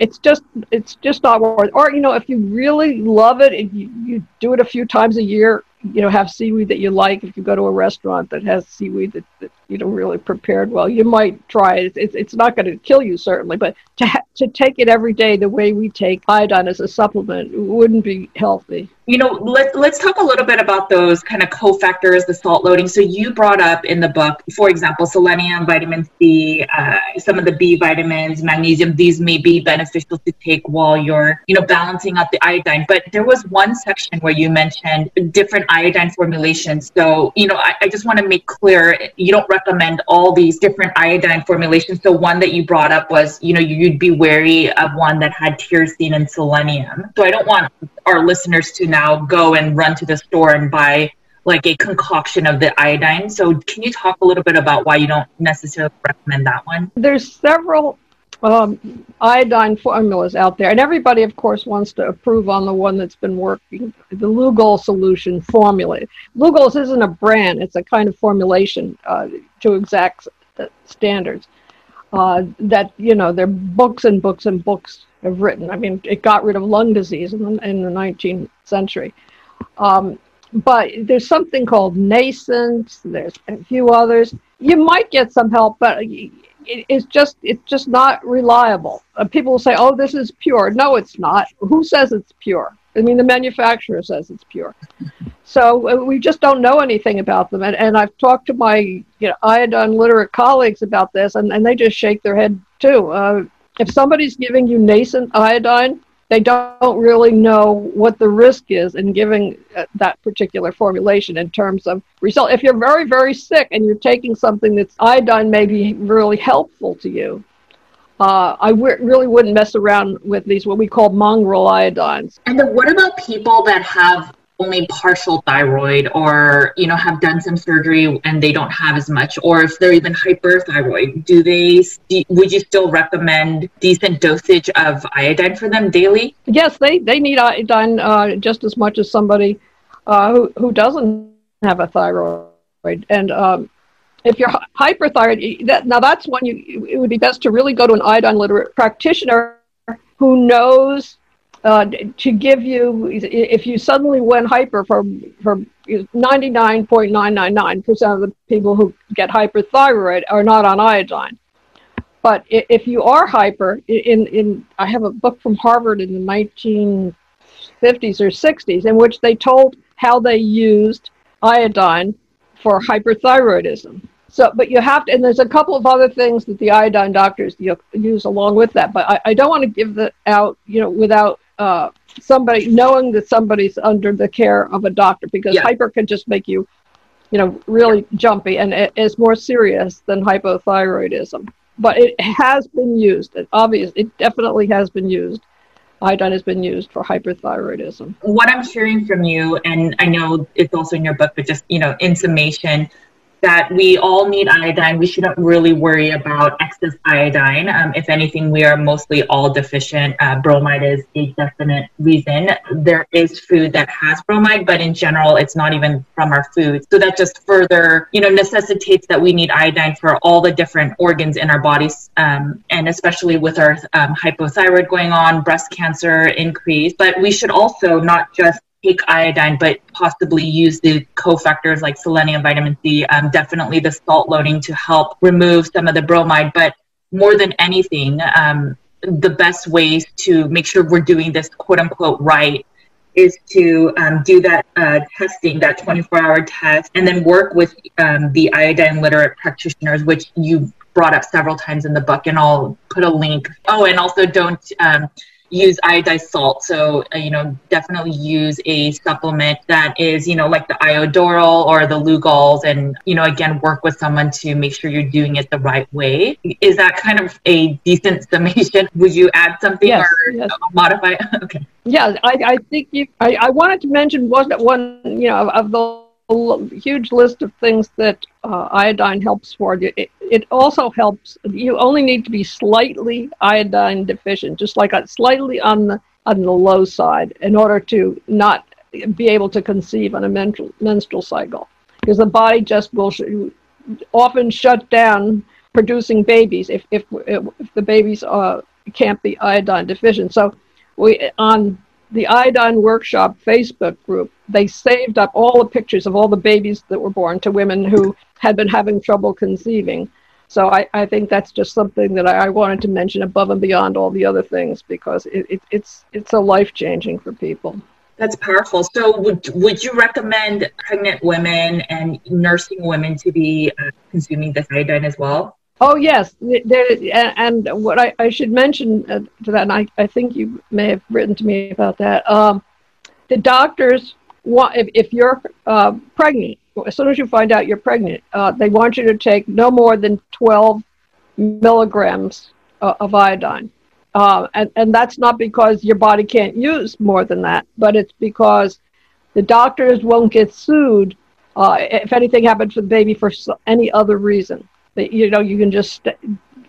it's just it's just not worth. Or you know, if you really love it, if you, you do it a few times a year, you know, have seaweed that you like. If you go to a restaurant that has seaweed that, that you know really prepared well, you might try it. It's, it's not going to kill you certainly, but to ha- to take it every day the way we take iodine as a supplement wouldn't be healthy you know, let, let's talk a little bit about those kind of cofactors, the salt loading. So you brought up in the book, for example, selenium, vitamin C, uh, some of the B vitamins, magnesium. These may be beneficial to take while you're, you know, balancing out the iodine. But there was one section where you mentioned different iodine formulations. So, you know, I, I just want to make clear you don't recommend all these different iodine formulations. So one that you brought up was, you know, you'd be wary of one that had tyrosine and selenium. So I don't want our listeners to now go and run to the store and buy like a concoction of the iodine. So can you talk a little bit about why you don't necessarily recommend that one? There's several um, iodine formulas out there, and everybody, of course, wants to approve on the one that's been working, the Lugol solution formula. Lugol's isn't a brand; it's a kind of formulation uh, to exact standards. Uh, that you know, there are books and books and books have written. I mean, it got rid of lung disease in the, in the 19th century. Um, but there's something called nascent. There's a few others. You might get some help, but it's just it's just not reliable. Uh, people will say, "Oh, this is pure." No, it's not. Who says it's pure? I mean, the manufacturer says it's pure. <laughs> So uh, we just don't know anything about them. And, and I've talked to my you know, iodine literate colleagues about this, and, and they just shake their head too. Uh, if somebody's giving you nascent iodine, they don't really know what the risk is in giving uh, that particular formulation in terms of result. If you're very, very sick and you're taking something that's iodine may be really helpful to you, uh, I w- really wouldn't mess around with these what we call mongrel iodines. And then what about people that have only partial thyroid or you know have done some surgery and they don't have as much or if they're even hyperthyroid do they would you still recommend decent dosage of iodine for them daily? Yes they they need iodine uh, just as much as somebody uh, who, who doesn't have a thyroid. And um, if you're hyperthyroid that, now that's when you it would be best to really go to an iodine literate practitioner who knows uh, to give you, if you suddenly went hyper for, for 99.999% of the people who get hyperthyroid are not on iodine. But if you are hyper, in, in I have a book from Harvard in the 1950s or 60s in which they told how they used iodine for hyperthyroidism. So, but you have to, and there's a couple of other things that the iodine doctors use along with that. But I, I don't want to give that out, you know, without uh, somebody knowing that somebody's under the care of a doctor because yeah. hyper can just make you, you know, really yeah. jumpy and it is more serious than hypothyroidism. But it has been used. It obvious. It definitely has been used. Iodine has been used for hyperthyroidism. What I'm hearing from you, and I know it's also in your book, but just you know, in summation, that we all need iodine. We shouldn't really worry about excess iodine. Um, if anything, we are mostly all deficient. Uh, bromide is a definite reason. There is food that has bromide, but in general, it's not even from our food. So that just further, you know, necessitates that we need iodine for all the different organs in our bodies, um, and especially with our um, hypothyroid going on, breast cancer increase. But we should also not just take iodine, but possibly use the cofactors like selenium, vitamin C, um, definitely the salt loading to help remove some of the bromide. But more than anything, um, the best ways to make sure we're doing this quote unquote right is to um, do that uh, testing, that 24 hour test, and then work with um, the iodine literate practitioners, which you brought up several times in the book, and I'll put a link. Oh, and also don't um, use iodized salt. So, uh, you know, definitely use a supplement that is, you know, like the iodoral or the Lugol's and, you know, again, work with someone to make sure you're doing it the right way. Is that kind of a decent summation? <laughs> Would you add something yes, or yes. <laughs> modify? <laughs> okay. Yeah, I, I think I, I wanted to mention one, one, you know, of the huge list of things that uh, iodine helps for. It, it also helps. You only need to be slightly iodine deficient, just like slightly on the on the low side, in order to not be able to conceive on a menstrual menstrual cycle, because the body just will sh- often shut down producing babies if if, if the babies uh, can't be iodine deficient. So we on the iodine workshop Facebook group they saved up all the pictures of all the babies that were born to women who had been having trouble conceiving. So I, I think that's just something that I, I wanted to mention above and beyond all the other things because it, it, it's it's a life changing for people. That's powerful. So would would you recommend pregnant women and nursing women to be uh, consuming this iodine as well? Oh yes, there, and what I, I should mention uh, to that, and I, I think you may have written to me about that. Um, the doctors if, if you're uh, pregnant, as soon as you find out you're pregnant, uh, they want you to take no more than 12 milligrams uh, of iodine. Uh, and, and that's not because your body can't use more than that, but it's because the doctors won't get sued uh, if anything happens to the baby for any other reason. That, you know, you can just st-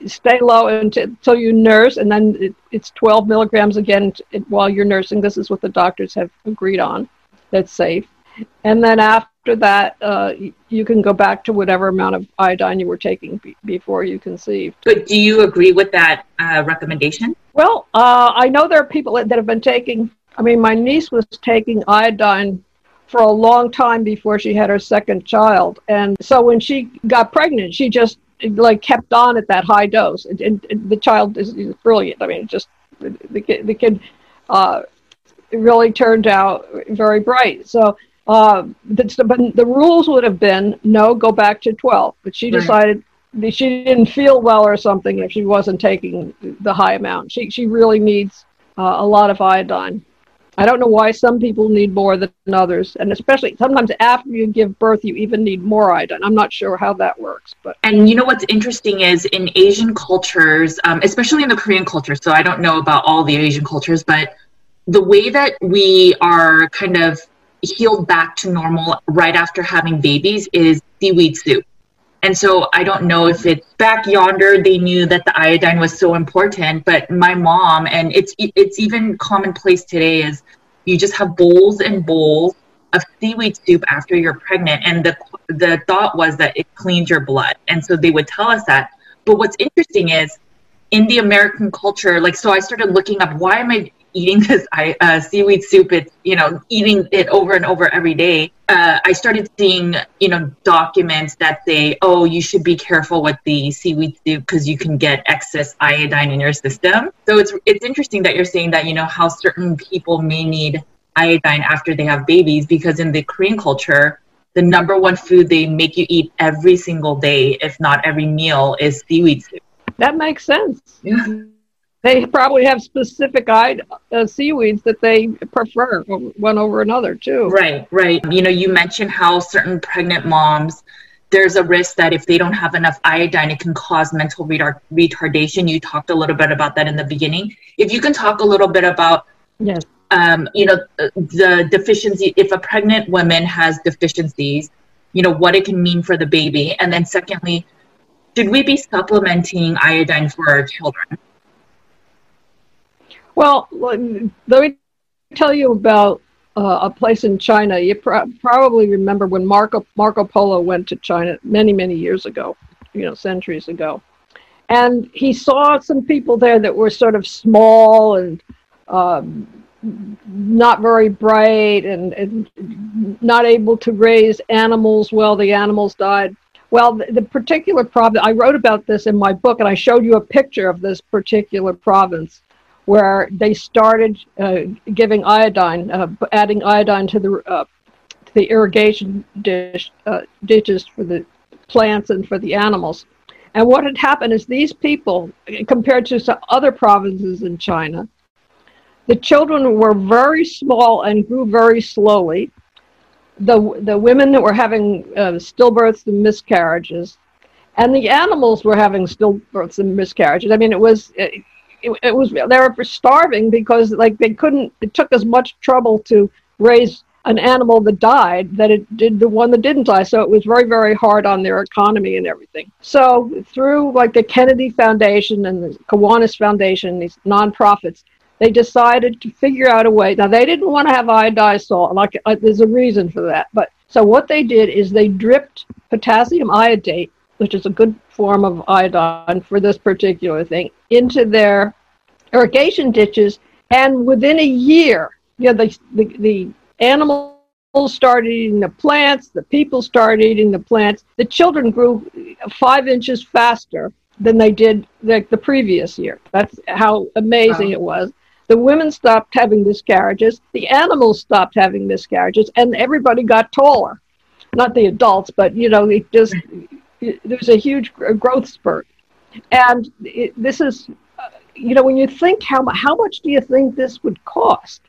stay low until, until you nurse, and then it, it's 12 milligrams again while you're nursing. This is what the doctors have agreed on that's safe. And then after that, uh, you can go back to whatever amount of iodine you were taking be- before you conceived. But do you agree with that uh, recommendation? Well, uh, I know there are people that have been taking, I mean, my niece was taking iodine for a long time before she had her second child. And so when she got pregnant, she just like kept on at that high dose. And, and, and the child is, is, brilliant. I mean, just the, kid, the kid uh, really turned out very bright. So uh, the, the rules would have been no, go back to 12. But she decided, she didn't feel well or something if she wasn't taking the high amount. She she really needs uh, a lot of iodine. I don't know why some people need more than others, and especially sometimes after you give birth, you even need more iodine. I'm not sure how that works, but and you know what's interesting is in Asian cultures, um, especially in the Korean culture. So I don't know about all the Asian cultures, but the way that we are kind of healed back to normal right after having babies is seaweed soup. And so I don't know if it's back yonder they knew that the iodine was so important, but my mom and it's it's even commonplace today is you just have bowls and bowls of seaweed soup after you're pregnant and the the thought was that it cleans your blood. And so they would tell us that. But what's interesting is in the American culture, like so I started looking up why am I eating this uh, seaweed soup, it's, you know, eating it over and over every day, uh, I started seeing, you know, documents that say, oh, you should be careful with the seaweed soup because you can get excess iodine in your system. So it's, it's interesting that you're saying that, you know, how certain people may need iodine after they have babies because in the Korean culture, the number one food they make you eat every single day, if not every meal, is seaweed soup. That makes sense. Yeah they probably have specific eyed uh, seaweeds that they prefer one over another too. Right, right. You know, you mentioned how certain pregnant moms there's a risk that if they don't have enough iodine, it can cause mental retard- retardation. You talked a little bit about that in the beginning. If you can talk a little bit about, yes. um, you know, the deficiency, if a pregnant woman has deficiencies, you know, what it can mean for the baby. And then secondly, should we be supplementing iodine for our children? Well, let me tell you about uh, a place in China. You pr- probably remember when Marco Marco Polo went to China many many years ago, you know, centuries ago, and he saw some people there that were sort of small and um, not very bright and, and not able to raise animals well. The animals died. Well, the, the particular province, I wrote about this in my book, and I showed you a picture of this particular province where they started uh, giving iodine, uh, adding iodine to the uh, to the irrigation dish, uh, ditches for the plants and for the animals. And what had happened is these people, compared to other provinces in China, the children were very small and grew very slowly. The, the women that were having uh, stillbirths and miscarriages, and the animals were having stillbirths and miscarriages. I mean, it was it, it was they were starving because like they couldn't. It took as much trouble to raise an animal that died that it did the one that didn't die. So it was very, very hard on their economy and everything. So through like the Kennedy Foundation and the Kiwanis Foundation, these nonprofits, they decided to figure out a way. Now they didn't want to have iodized salt. Like uh, there's a reason for that. But so what they did is they dripped potassium iodate which is a good form of iodine for this particular thing, into their irrigation ditches. And within a year, you know, the, the, the animals started eating the plants, the people started eating the plants. The children grew five inches faster than they did the, the previous year. That's how amazing wow. it was. The women stopped having miscarriages, the animals stopped having miscarriages, and everybody got taller. Not the adults, but you know, it just there's a huge growth spurt. And it, this is, uh, you know, when you think how, how much do you think this would cost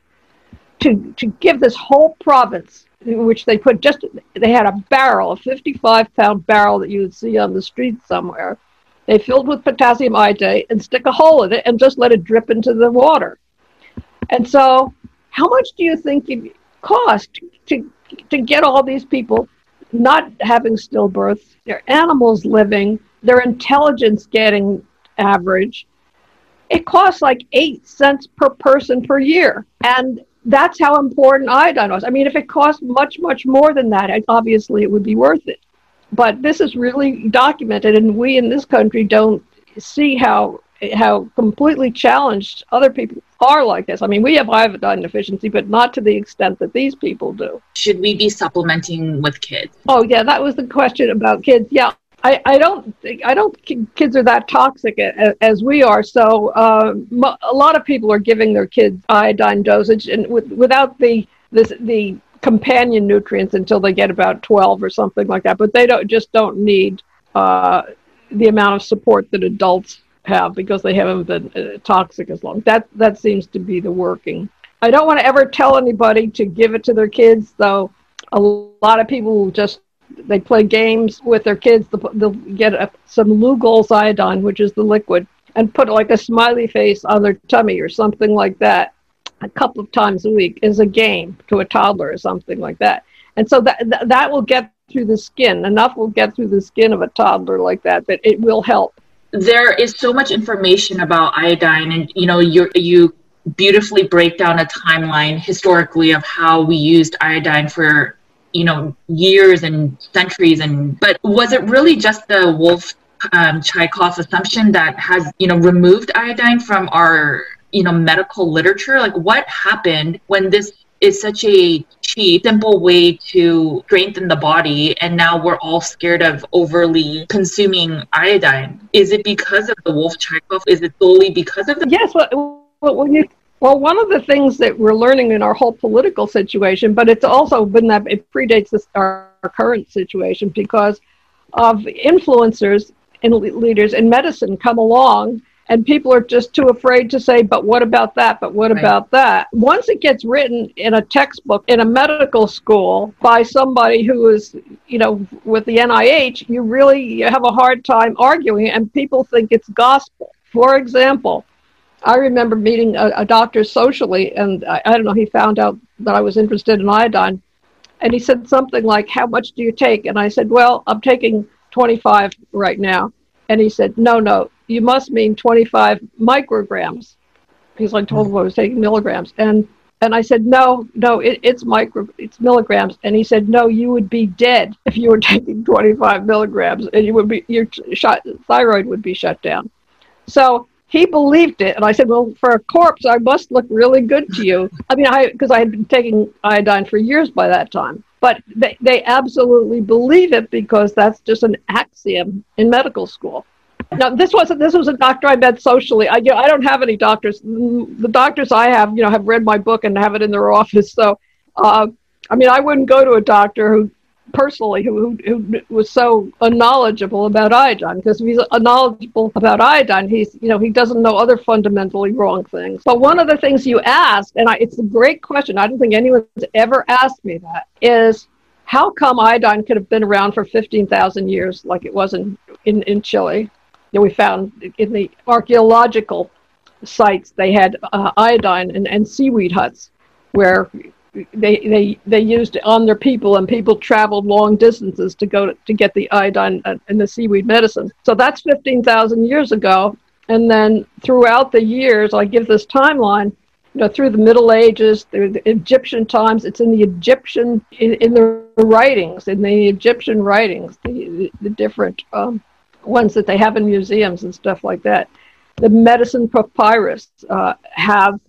to, to give this whole province, in which they put just, they had a barrel, a 55 pound barrel that you would see on the street somewhere. They filled with potassium iodate and stick a hole in it and just let it drip into the water. And so, how much do you think it cost to, to get all these people not having stillbirths, their animals living, their intelligence getting average. It costs like eight cents per person per year. And that's how important iodine was. I mean, if it cost much, much more than that, obviously it would be worth it. But this is really documented, and we in this country don't see how how completely challenged other people are like this. I mean, we have iodine deficiency, but not to the extent that these people do. Should we be supplementing with kids? Oh, yeah, that was the question about kids. Yeah, I, I don't think I don't think kids are that toxic as, as we are. So uh, a lot of people are giving their kids iodine dosage, and with, without the this, the companion nutrients until they get about twelve or something like that. But they don't just don't need uh, the amount of support that adults have because they haven't been uh, toxic as long. That that seems to be the working. I don't want to ever tell anybody to give it to their kids, though. A lot of people just they play games with their kids. They'll get a, some Lugol's iodine, which is the liquid, and put like a smiley face on their tummy or something like that a couple of times a week is a game to a toddler or something like that. And so that that will get through the skin. Enough will get through the skin of a toddler like that that it will help. There is so much information about iodine, and you know you you beautifully break down a timeline historically of how we used iodine for you know years and centuries and but was it really just the Wolff um, assumption that has you know removed iodine from our you know medical literature? Like what happened when this is such a cheap simple way to strengthen the body and now we're all scared of overly consuming iodine. Is it because of the Wolff Chaikoff is it solely because of the yes well, well you well, one of the things that we're learning in our whole political situation, but it's also been that it predates this, our, our current situation because of influencers and leaders in medicine come along and people are just too afraid to say, but what about that? But what right. about that? Once it gets written in a textbook in a medical school by somebody who is, you know, with the NIH, you really have a hard time arguing, and people think it's gospel. For example, I remember meeting a, a doctor socially, and I, I, don't know, he found out that I was interested in iodine. And he said something like, How much do you take? And I said, Well, I'm taking 25 right now. And he said, No, no, you must mean 25 micrograms. Because I told him I was taking milligrams. And and I said, no, no, it, it's micro, it's milligrams. And he said, no, you would be dead <laughs> if you were taking 25 milligrams, and you would be your shot, thyroid would be shut down. So he believed it. And I said, well, for a corpse, I must look really good to you. <laughs> I mean, I because I had been taking iodine for years by that time. But they, they absolutely believe it because that's just an axiom in medical school. Now, this wasn't. This was a doctor I met socially. I, you know, I don't have any doctors. The doctors I have, you know, have read my book and have it in their office. So, uh, I mean, I wouldn't go to a doctor who personally who, who, who was so unknowledgeable about iodine because if he's unknowledgeable about iodine he's you know he doesn't know other fundamentally wrong things but one of the things you asked and I, it's a great question i don't think anyone's ever asked me that is how come iodine could have been around for 15,000 years like it was in, in, in chile you know, we found in the archaeological sites they had uh, iodine and, and seaweed huts where they they they used it on their people, and people traveled long distances to go to, to get the iodine and the seaweed medicine. So that's fifteen thousand years ago, and then throughout the years, I give this timeline. You know, through the Middle Ages, through the Egyptian times, it's in the Egyptian in, in the writings, in the Egyptian writings, the the different um, ones that they have in museums and stuff like that. The medicine papyrus uh, have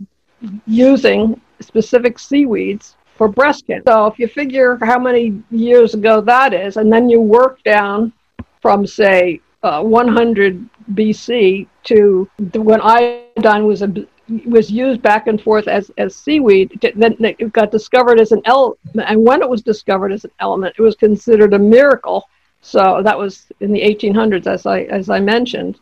using specific seaweeds for breast cancer. So if you figure how many years ago that is, and then you work down from say uh, 100 BC to when iodine was a, was used back and forth as, as seaweed, then it got discovered as an element. And when it was discovered as an element, it was considered a miracle. So that was in the 1800s, as I as I mentioned,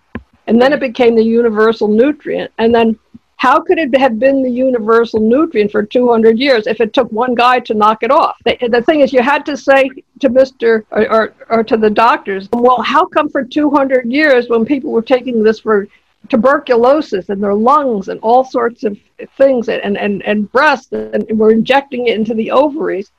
and then it became the universal nutrient. And then how could it have been the universal nutrient for 200 years if it took one guy to knock it off? The, the thing is, you had to say to Mr. Or, or, or to the doctors, well, how come for 200 years when people were taking this for tuberculosis in their lungs and all sorts of things and, and, and breasts and were injecting it into the ovaries,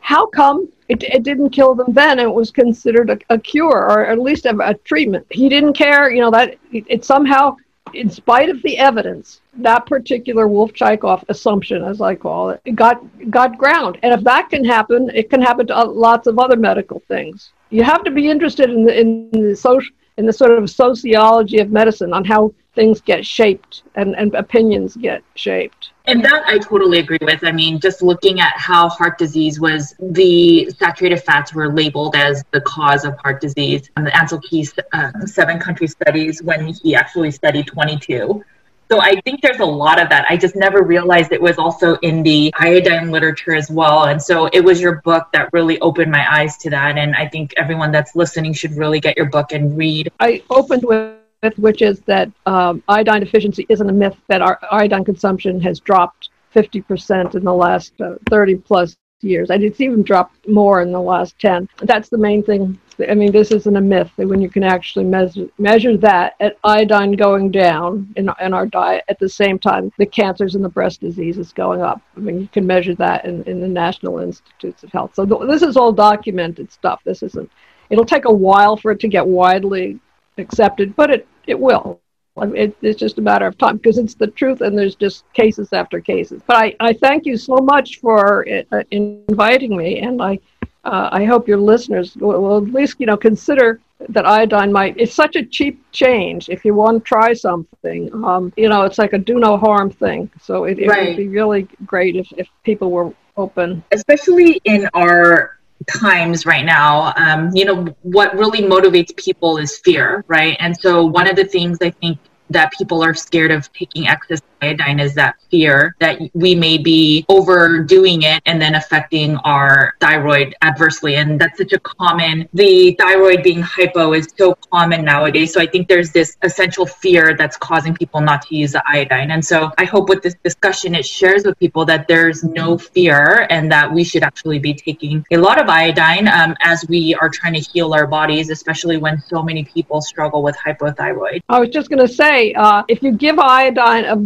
how come it, it didn't kill them then it was considered a, a cure or at least a, a, treatment? He didn't care, you know, that it, it somehow in spite of the evidence, that particular Wolff Chaikoff assumption, as I call it, got got ground. And if that can happen, it can happen to uh, lots of other medical things. You have to be interested in the, in the social in the sort of sociology of medicine on how things get shaped and, and opinions get shaped. And that I totally agree with. I mean, just looking at how heart disease was, the saturated fats were labeled as the cause of heart disease. And the Ancel Keys uh, seven country studies, when he actually studied 22, So I think there's a lot of that. I just never realized it was also in the iodine literature as well. And so it was your book that really opened my eyes to that. And I think everyone that's listening should really get your book and read. I opened with which is that um, iodine deficiency isn't a myth, that our iodine consumption has dropped 50% in the last uh, 30 plus years. And it's even dropped more in the last 10. That's the main thing. I mean, this isn't a myth that when you can actually measure, measure that at iodine going down in, in our diet at the same time the cancers and the breast disease is going up. I mean, you can measure that in, in the National Institutes of Health. So th- this is all documented stuff. This isn't, it'll take a while for it to get widely accepted, but it, it will. It, it's just a matter of time because it's the truth and there's just cases after cases. But I, I thank you so much for uh, inviting me, and I, uh, I hope your listeners will, will, at least you know consider that iodine might. It's such a cheap change if you want to try something. Um, you know, it's like a do no harm thing. So it, it right. would be really great if, if people were open, especially in our times right now, um, you know, what really motivates people is fear, right? And so one of the things I think that people are scared of taking excess iodine is that fear that we may be overdoing it and then affecting our thyroid adversely. And that's such a common, the thyroid being hypo is so common nowadays. So I think there's this essential fear that's causing people not to use the iodine. And so I hope with this discussion, it shares with people that there's no fear and that we should actually be taking a lot of iodine um, as we are trying to heal our bodies, especially when so many people struggle with hypothyroid. I was just going to say, uh, if you give iodine a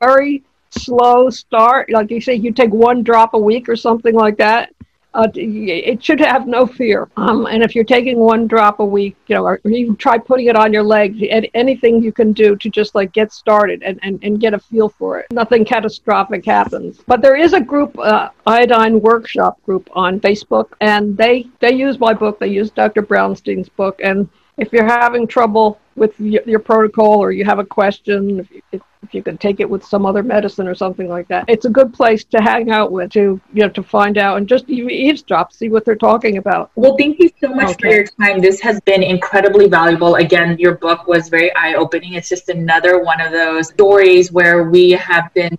very slow start, like you say, you take one drop a week or something like that, uh, it should have no fear. Um, and if you're taking one drop a week, you know, or even try putting it on your leg, anything you can do to just like get started and, and, and get a feel for it. Nothing catastrophic happens. But there is a group, uh, iodine workshop group on Facebook, and they, they use my book. They use Dr. Brownstein's book. And if you're having trouble with your protocol or you have a question, if you, if you can take it with some other medicine or something like that, it's a good place to hang out with to you know to find out and just eavesdrop, see what they're talking about. Well, thank you so much okay. for your time. This has been incredibly valuable. Again, your book was very eye opening. It's just another one of those stories where we have been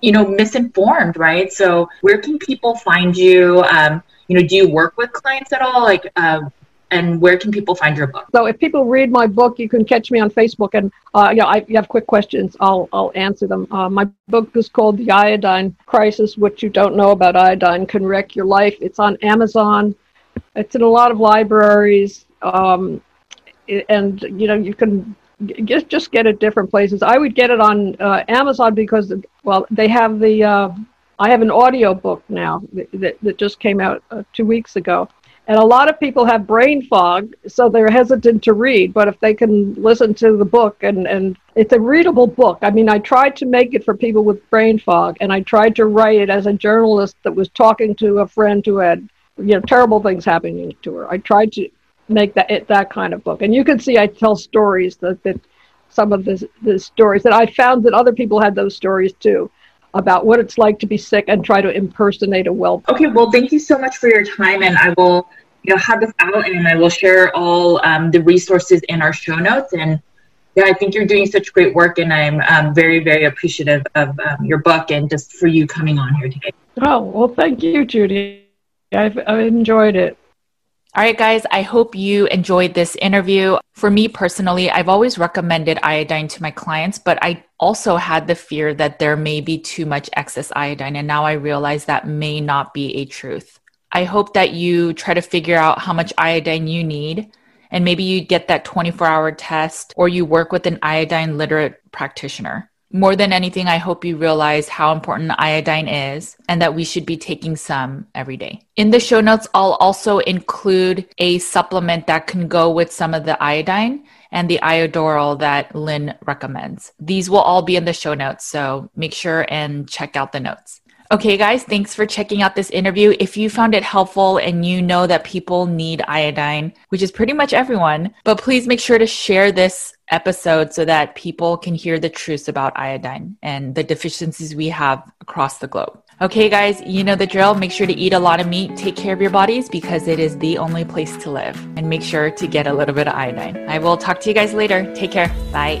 you know misinformed right so where can people find you um, you know do you work with clients at all like uh, and where can people find your book? So if people read my book, you can catch me on Facebook, and uh, yeah, I, you have quick questions, I'll I'll answer them. Uh, my book is called The Iodine Crisis: What You Don't Know About Iodine Can Wreck Your Life. It's on Amazon. It's in a lot of libraries, um, and you know you can just just get it different places. I would get it on uh, Amazon because well they have the uh, I have an audio book now that, that just came out uh, two weeks ago and a lot of people have brain fog, so they're hesitant to read. But if they can listen to the book, and, and it's a readable book. I mean, I tried to make it for people with brain fog, and I tried to write it as a journalist that was talking to a friend who had, you know, terrible things happening to her. I tried to make that it, that kind of book. And you can see I tell stories that, that some of the, the stories that I found that other people had those stories too about what it's like to be sick and try to impersonate a well. Okay, well, thank you so much for your time, and I will, you know, have this out, and I will share all um, the resources in our show notes. And yeah, I think you're doing such great work, and I'm um, very, very appreciative of um, your book and just for you coming on here today. Oh well, thank you, Judy. I've, I've enjoyed it. All right, guys, I hope you enjoyed this interview. For me personally, I've always recommended iodine to my clients, but I also had the fear that there may be too much excess iodine. And now I realize that may not be a truth. I hope that you try to figure out how much iodine you need. And maybe you get that 24 hour test or you work with an iodine literate practitioner. More than anything, I hope you realize how important iodine is and that we should be taking some every day. In the show notes, I'll also include a supplement that can go with some of the iodine and the iodoral that Lynne recommends. These will all be in the show notes, so make sure and check out the notes. Okay, guys, thanks for checking out this interview. If you found it helpful and you know that people need iodine, which is pretty much everyone, but please make sure to share this episode so that people can hear the truths about iodine and the deficiencies we have across the globe. Okay, guys, you know the drill. Make sure to eat a lot of meat, take care of your bodies because it is the only place to live, and make sure to get a little bit of iodine. I will talk to you guys later. Take care. Bye.